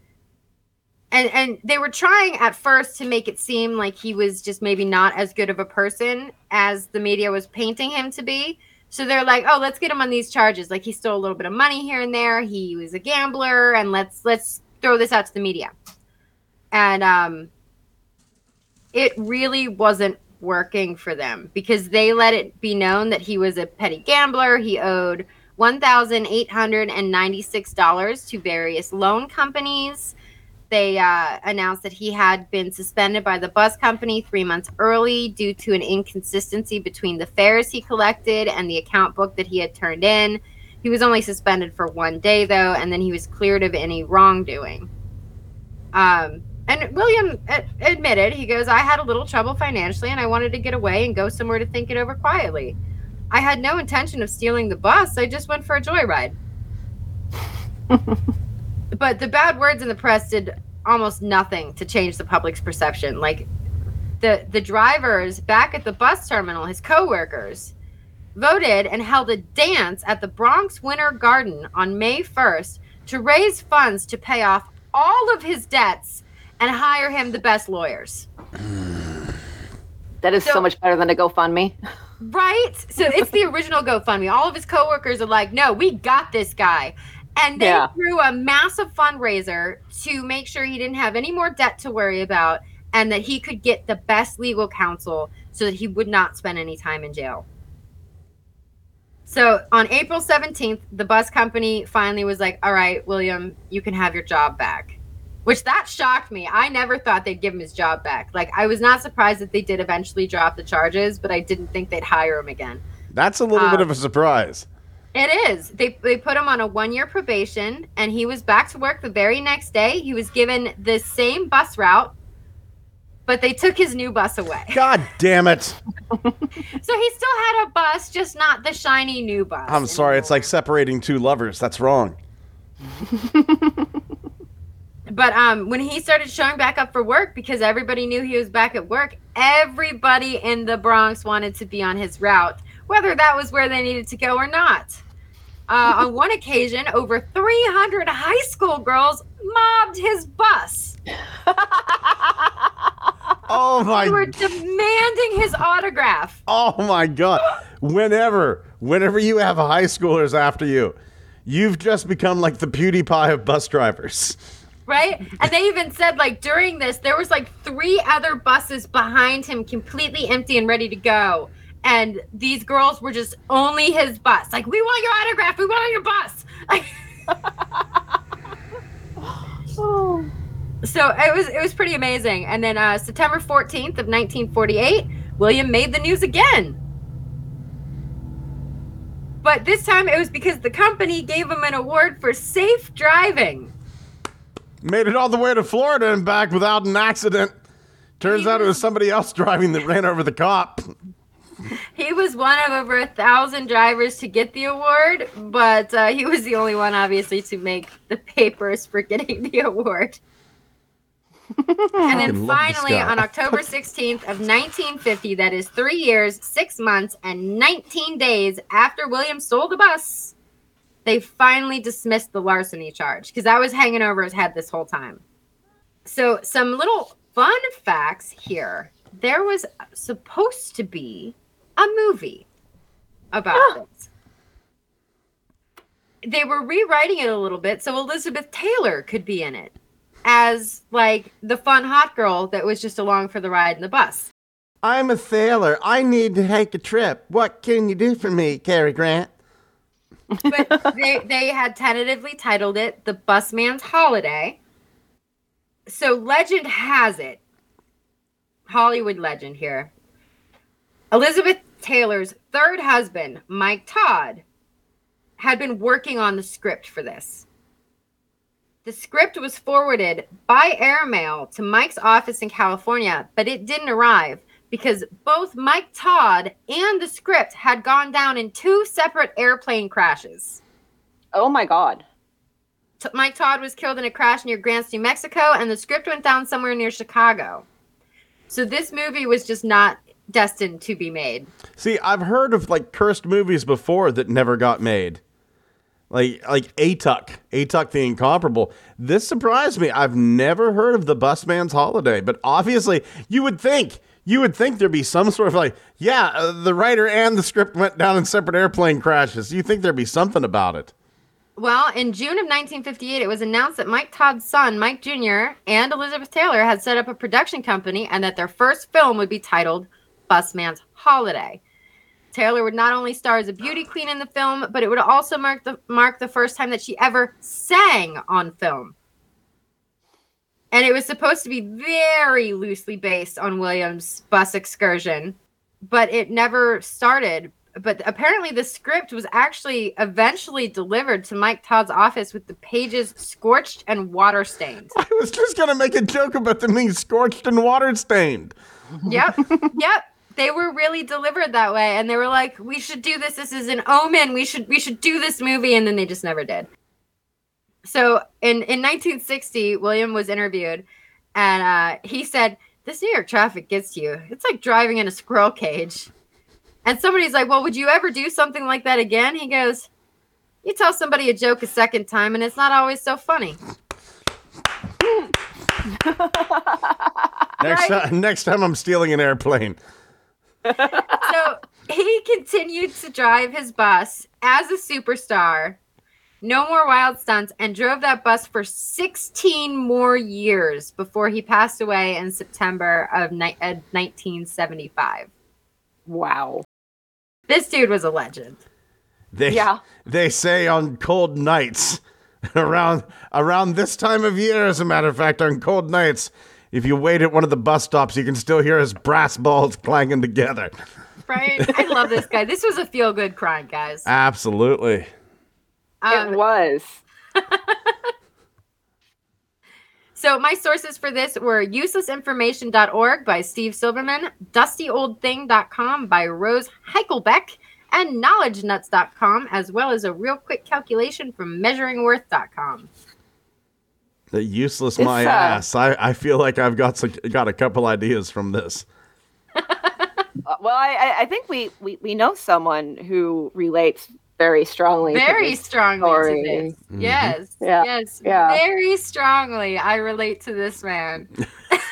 And, and they were trying at first to make it seem like he was just maybe not as good of a person as the media was painting him to be. So they're like, "Oh, let's get him on these charges. Like he stole a little bit of money here and there. He was a gambler, and let's let's throw this out to the media." And um, it really wasn't working for them because they let it be known that he was a petty gambler. He owed $1,896 to various loan companies. They uh, announced that he had been suspended by the bus company three months early due to an inconsistency between the fares he collected and the account book that he had turned in. He was only suspended for one day, though, and then he was cleared of any wrongdoing. Um, and William ad- admitted, he goes, I had a little trouble financially and I wanted to get away and go somewhere to think it over quietly. I had no intention of stealing the bus. I just went for a joyride. but the bad words in the press did almost nothing to change the public's perception. Like the the drivers back at the bus terminal, his coworkers, voted and held a dance at the Bronx Winter Garden on May 1st to raise funds to pay off all of his debts and hire him the best lawyers.
That is so,
So-
much better than a GoFundMe.
Right? So it's the original GoFundMe. All of his coworkers are like, no, we got this guy. And they
Yeah.
threw a massive fundraiser to make sure he didn't have any more debt to worry about and that he could get the best legal counsel so that he would not spend any time in jail. So on April 17th, the bus company finally was like, all right, William, you can have your job back. Which that shocked me. I never thought they'd give him his job back. Like, I was not surprised that they did eventually drop the charges, but I didn't think they'd hire him again.
That's a little bit
Um,
of a surprise.
It is. They they put him on a one year probation, and he was back to work the very next day. He was given the same bus route, but they took his new bus away.
God damn it.
So he still had a bus, just not the shiny new bus.
I'm sorry. It's like separating two lovers. That's wrong.
But um, when he started showing back up for work, because everybody knew he was back at work, everybody in the Bronx wanted to be on his route, whether that was where they needed to go or not. Uh, on one occasion, over 300 high school girls mobbed his bus.
Oh my
They were demanding his autograph.
Oh my god. Whenever, whenever you have high schoolers after you, you've just become like the PewDiePie of bus drivers.
right? And they even said like during this, there was like three other buses behind him, completely empty and ready to go. And these girls were just only his bus. Like, we want your autograph. We want your bus. so it was it was pretty amazing. And then uh, September 14th of 1948, William made the news again. But this time it was because the company gave him an award for safe driving.
Made it all the way to Florida and back without an accident. Turns out it was somebody else driving that ran over the cop.
He was one of over a thousand drivers to get the award, but uh, he was the only one, obviously, to make the papers for getting the award. and then finally, on October 16th of 1950, that is three years, six months, and 19 days after William sold the bus, they finally dismissed the larceny charge because that was hanging over his head this whole time. So, some little fun facts here. There was supposed to be a movie about ah. this. They were rewriting it a little bit so Elizabeth Taylor could be in it as like the fun hot girl that was just along for the ride in the bus.
I'm a sailor. I need to take a trip. What can you do for me, Cary Grant?
But they they had tentatively titled it The Busman's Holiday. So legend has it, Hollywood legend here. Elizabeth Taylor's third husband, Mike Todd, had been working on the script for this. The script was forwarded by airmail to Mike's office in California, but it didn't arrive because both Mike Todd and the script had gone down in two separate airplane crashes.
Oh my god.
Mike Todd was killed in a crash near Grants, New Mexico, and the script went down somewhere near Chicago. So this movie was just not destined to be made.
See, I've heard of like cursed movies before that never got made. Like like Atuk, Atuk the Incomparable. This surprised me. I've never heard of the Busman's Holiday, but obviously you would think
you would think there'd be some sort of like, yeah, uh, the writer and the script went down in separate airplane crashes. You think there'd be something about it?
Well, in June of 1958, it was announced that Mike Todd's son, Mike Jr., and Elizabeth Taylor had set up a production company and that their first film would be titled Busman's Holiday. Taylor would not only star as a beauty queen in the film, but it would also mark the mark the first time that she ever sang on film. And it was supposed to be very loosely based on Williams' bus excursion, but it never started. But apparently, the script was actually eventually delivered to Mike Todd's office with the pages scorched and water stained.
I was just gonna make a joke about them being scorched and water stained.
yep, yep. They were really delivered that way, and they were like, "We should do this. This is an omen. We should we should do this movie," and then they just never did. So in in 1960, William was interviewed, and uh, he said, "This New York traffic gets to you. It's like driving in a squirrel cage." And somebody's like, "Well, would you ever do something like that again?" He goes, "You tell somebody a joke a second time, and it's not always so funny."
Next
Right.
time, next time I'm stealing an airplane.
So he continued to drive his bus as a superstar. No more wild stunts, and drove that bus for 16 more years before he passed away in September of ni- uh, 1975.
Wow.
This dude was a legend.
They
Yeah.
they say on cold nights around around this time of year, as a matter of fact, on cold nights, if you wait at one of the bus stops, you can still hear his brass balls clanging together.
Right? I love this guy. This was a feel good crime, guys.
Absolutely.
Um,
it was.
So my sources for this were uselessinformation.org by Steve Silverman, dustyoldthing.com by Rose Heichelbech, and knowledgenuts.com, as well as a real quick calculation from measuringworth.com.
The useless
It's,
my
uh,
ass. I, I feel like I've got some, got a couple ideas from this.
Uh, Well, I, I- I think we, we, we know someone who relates very strongly. to
Very
this
strongly
story.
to this. Yes.
Yeah.
Yes.
Yeah.
Very strongly. I relate to this man.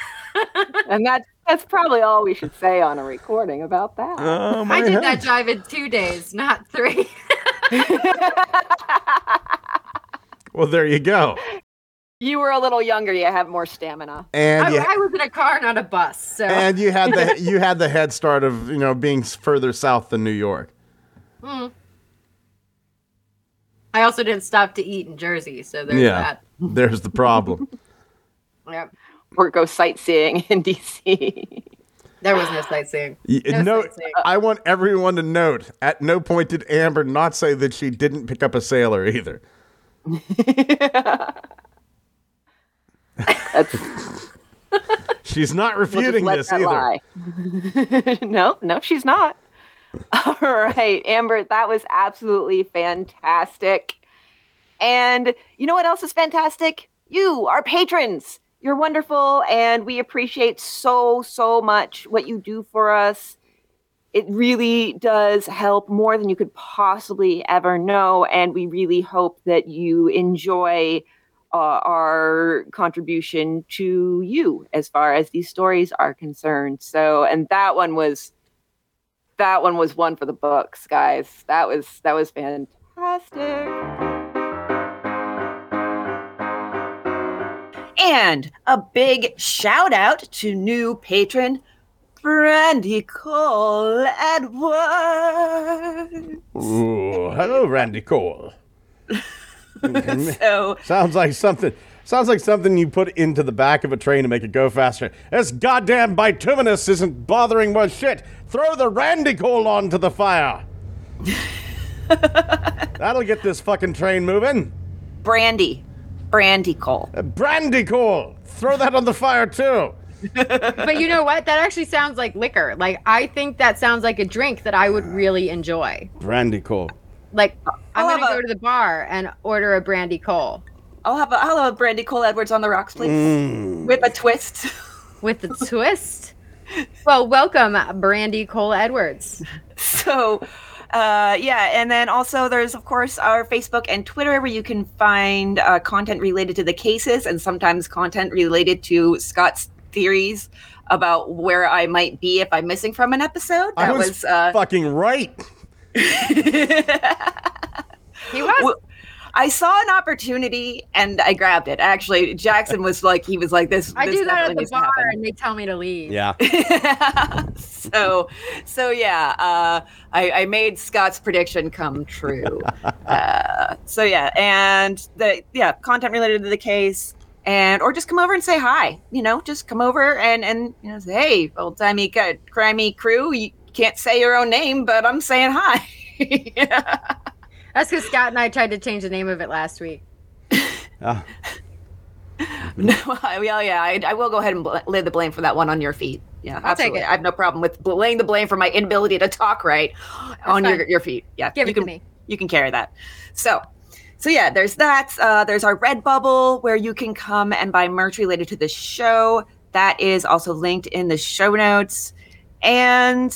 and that's that's probably all we should say on a recording about that.
Oh my
I did that drive in two days, not three.
Well, there you go.
You were a little younger. You have more stamina.
And
I,
you,
I was in a car, not a bus. So
and you had the you had the head start of you know being further south than New York. Hmm.
I also didn't stop to eat in Jersey. So there's
yeah,
that.
there's the problem.
Yep.
Or go sightseeing in DC.
There was no sightseeing. No
no,
sightseeing.
I want everyone to note: at no point did Amber not say that she didn't pick up a sailor either.
That's
She's not
we'll
refuting
let
this either.
no, no, she's not. All right, Amber, that was absolutely fantastic. And you know what else is fantastic? You, our patrons. You're wonderful, and we appreciate so, so much what you do for us. It really does help more than you could possibly ever know. And we really hope that you enjoy uh, our contribution to you as far as these stories are concerned. So, and that one was that one was one for the books, guys. That was that was fantastic. And a big shout out to new patron Brandy Cole Edwards.
Ooh, hello, Randy Cole.
So
Sounds like something. Sounds like something you put into the back of a train to make it go faster. This goddamn bituminous isn't bothering one shit. Throw the Randy Cole onto the fire. That'll get this fucking train moving.
Brandy, Brandy Cole.
Uh, Brandy Cole. Throw that on the fire too.
But you know what? That actually sounds like liquor. Like I think that sounds like a drink that I would really enjoy.
Brandy Cole.
Like I'm
I'll
gonna go
a-
to the bar and order a brandy Cole
I'll have a I'll have a Brandy Cole Edwards on the rocks, please,
Mm.
with a twist.
with a twist. Well, welcome, Brandy Cole Edwards.
so uh, yeah and then also there's of course our facebook and twitter where you can find uh, content related to the cases and sometimes content related to scott's theories about where I might be if I'm missing from an episode.
I
That
was,
was, uh,
fucking right.
He was.
Well, I saw an opportunity and I grabbed it. Actually, Jackson was like, he was like, "This."
I
this
do that at the bar
happen.
and they tell me to leave.
Yeah.
so so yeah uh I, I made scott's prediction come true uh so yeah and the yeah content related to the case and or just come over and say hi you know just come over and and you know say hey old timey crimey crew you can't say your own name but i'm saying hi.
That's because Scott and I tried to change the name of it last week.
Ah,
no I, well yeah I, I will go ahead and bl- lay the blame for that one on your feet. Yeah
I'll take
absolutely.
it.
i have no problem with bl- laying the blame for my inability to talk right on your,
fine.
your feet. Yeah
Give
you
it to
can,
me.
you can carry that. So so yeah there's that. Uh, there's our Redbubble where you can come and buy merch related to the show. That is also linked in the show notes. And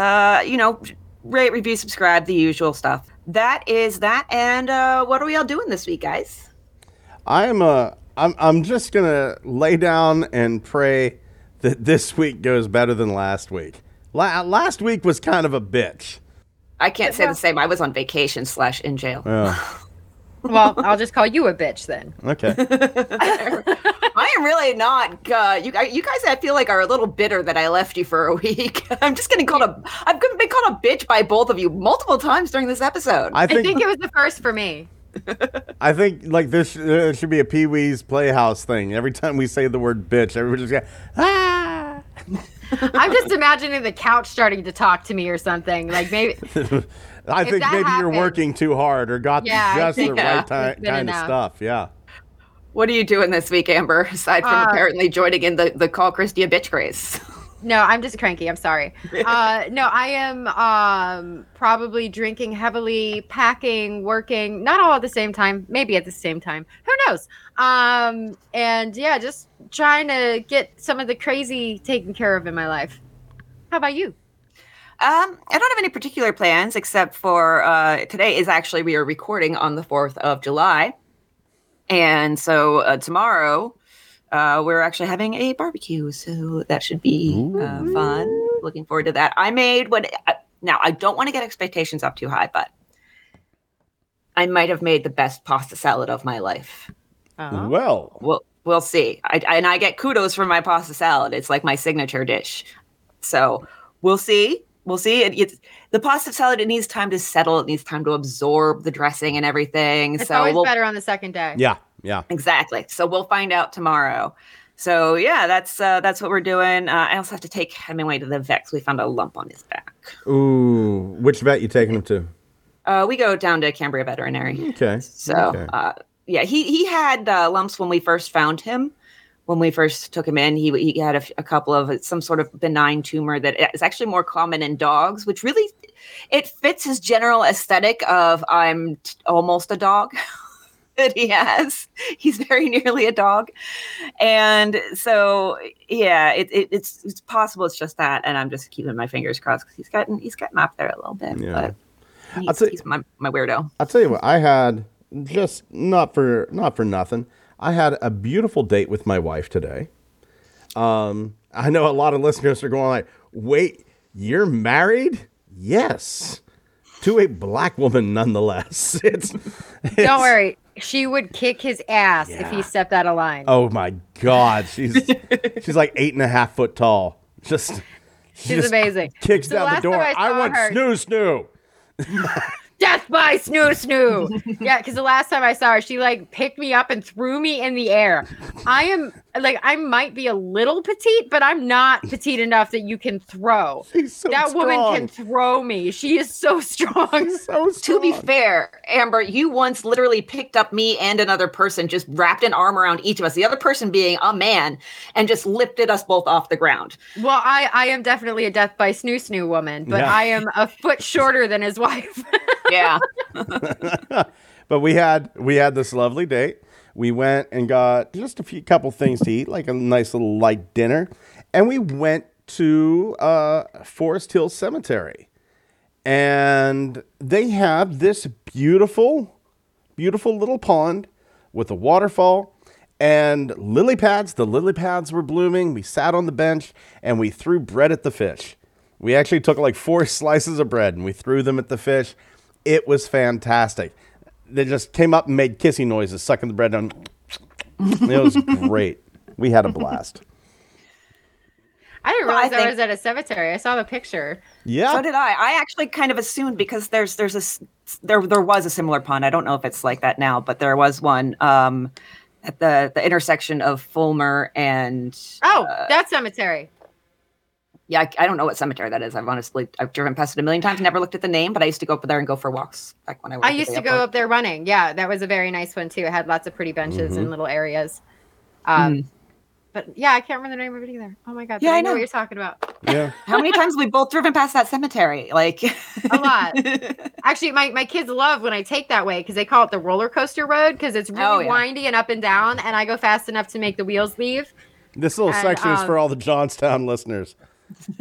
uh you know rate review subscribe the usual stuff that is that and uh what are we all doing this week guys
I'm uh I'm I'm just gonna lay down and pray that this week goes better than last week. La- last week was kind of a bitch.
I can't say the same. I was on vacation slash in jail.
Oh,
Well, I'll just call you a bitch then.
okay.
I am really not. Uh, you, you guys, I feel like are a little bitter that I left you for a week. I'm just getting called a. I've been called a bitch by both of you multiple times during this episode.
I
I
think
think it was the first for me.
I think like this uh, should be a Pee Wee's Playhouse thing. Every time we say the word bitch, everybody's got ah.
I'm just imagining the couch starting to talk to me or something. Like maybe
I think
that
maybe you're working too hard or got
Yeah, I
just the right
that
ti-
has been
kind of stuff. Yeah.
what are you doing this week, Amber? Aside from
Uh,
apparently joining in the the call Christy a bitch craze.
no, I'm just cranky. I'm sorry. Uh, no, I am um, probably drinking heavily, packing, working, not all at the same time. Maybe at the same time. Who knows? Um, and yeah, just trying to get some of the crazy taken care of in my life. How about you?
Um, I don't have any particular plans except for uh, today is actually we are recording on the fourth of July, and so uh, tomorrow uh, we're actually having a barbecue, so that should be uh, fun. Looking forward to that. I made what uh, now I don't want to get expectations up too high, but I might have made the best pasta salad of my life.
Uh-huh.
Well,
We'll we'll see. I, and I get kudos for my pasta salad. It's like my signature dish. So we'll see. We'll see. It, it's the pasta salad. It needs time to settle. It needs time to absorb the dressing and everything.
It's
so
always
we'll,
better on the second day.
yeah, yeah.
exactly. So we'll find out tomorrow. So yeah, that's uh, that's what we're doing. Uh, I also have to take Hemingway to the vet. 'cause We found a lump on his back.
Ooh, which vet you taking him to?
Uh, we go down to Cambria Veterinary.
Okay.
So,
Okay.
uh, yeah, he he had uh, lumps when we first found him. When we first took him in, he he had a couple of uh, some sort of benign tumor that is actually more common in dogs, which really it fits his general aesthetic of I'm t- almost a dog. that he has he's very nearly a dog and so yeah it, it, it's it's possible it's just that and i'm just keeping my fingers crossed because he's gotten he's gotten up there a little bit
Yeah.
but
I'll
he's,
tell-
he's my, my weirdo
I'll tell you what, I had just not for not for nothing. I had a beautiful date with my wife today. Um, I know a lot of listeners are going like, "Wait, you're married?" Yes, to a black woman, nonetheless. It's, it's
Don't worry. She would kick his ass if he stepped out of line.
Oh my God, she's she's like eight and a half foot tall. Just she
She's
just
amazing.
Kicks
So
down the door.
I
I, want
her-
snoo snoo.
Death by snoo snoo. yeah, because the last time I saw her, she like picked me up and threw me in the air. I am like I might be a little petite, but I'm not petite enough that you can throw.
She's so
that woman can throw me. She is so strong.
so strong.
To be fair, Amber, you once literally picked up me and another person, just wrapped an arm around each of us, the other person being a man, and just lifted us both off the ground.
well, I I am definitely a death by snoo snoo woman, but
Yeah.
I am a foot shorter than his wife.
Yeah.
but we had we had this lovely date. We went and got just a few couple things to eat, like a nice little light dinner, and we went to uh, Forest Hill Cemetery, and they have this beautiful, beautiful little pond with a waterfall, and lily pads. The lily pads were blooming. We sat on the bench and we threw bread at the fish. We actually took like four slices of bread and we threw them at the fish. It was fantastic. They just came up and made kissing noises, sucking the bread down. It was great. We had a blast.
I didn't
Well, I
realize I,
think-
was at a cemetery. I saw the picture.
Yeah.
So did I. I actually kind of assumed because there's there's a there there was a similar pond. I don't know if it's like that now, but there was one um, at the the intersection of Fulmer and
Oh,
uh,
that cemetery.
Yeah. I, I don't know what cemetery that is. I've honestly I've driven past it a million times, never looked at the name, but I used to go up there and go for walks back when I. worked
I used to go up there running. Yeah, that was a very nice one too. It had lots of pretty benches
Mm-hmm.
and little areas. Um,
Mm.
But yeah, I can't remember the name of it either. Oh my god!
Yeah, I
I know
know.
what you're talking about.
yeah.
How many times have we both driven past that cemetery? Like
A lot. Actually, my, my kids love when I take that way because they call it the roller coaster road because it's really
Oh, yeah.
windy and up and down, and I go fast enough to make the wheels leave.
This little
And,
section is
um,
for all the Johnstown listeners.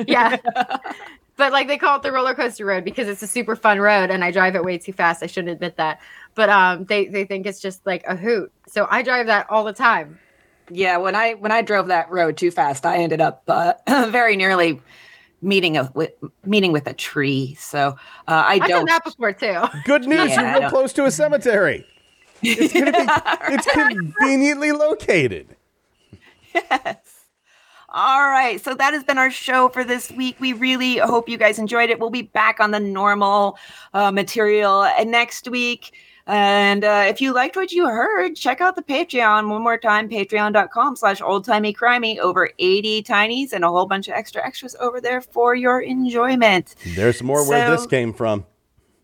Yeah. but like they call it the roller coaster road because it's a super fun road and I drive it way too fast. I shouldn't admit that. But um they, they think it's just like a hoot. So I drive that all the time.
Yeah, when I when I drove that road too fast, I ended up uh, very nearly meeting a with, meeting with a tree. So uh, I don't.
I've done
don't.
that before too.
Good news,
Yeah,
you're real close to a cemetery. It's, gonna be, it's conveniently located.
All right, so that has been our show for this week. We really hope you guys enjoyed it. We'll be back on the normal uh, material uh, next week. And uh, if you liked what you heard, check out the Patreon one more time, patreon.com slash oldtimeycrimey. Over 80 Timeys and a whole bunch of extra extras over there for your enjoyment.
There's more where this came from.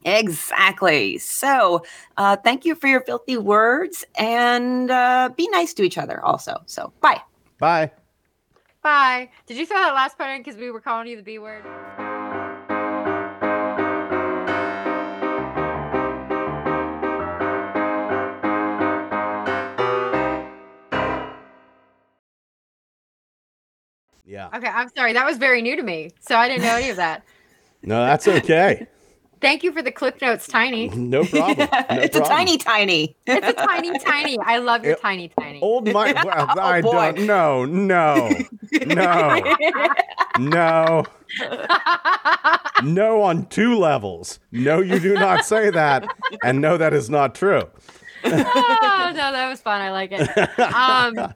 Exactly. So, uh, thank you for your filthy words and uh, be nice to each other also. So, bye.
Bye.
Bye. Did you throw that last part in because we were calling you the B word?
Yeah.
Okay, I'm sorry. That was very new to me. So I didn't know any of that.
No, that's okay.
Thank you for the clip notes, Tiny.
No problem. No
it's a tiny, tiny.
It's a tiny, tiny. I love your
It-
tiny, tiny.
Old my well,
Oh,
I
boy.
don't no, no, no, no, no on two levels. No, you do not say that, and no, that is not true.
oh, no, that was fun. I like it. Um,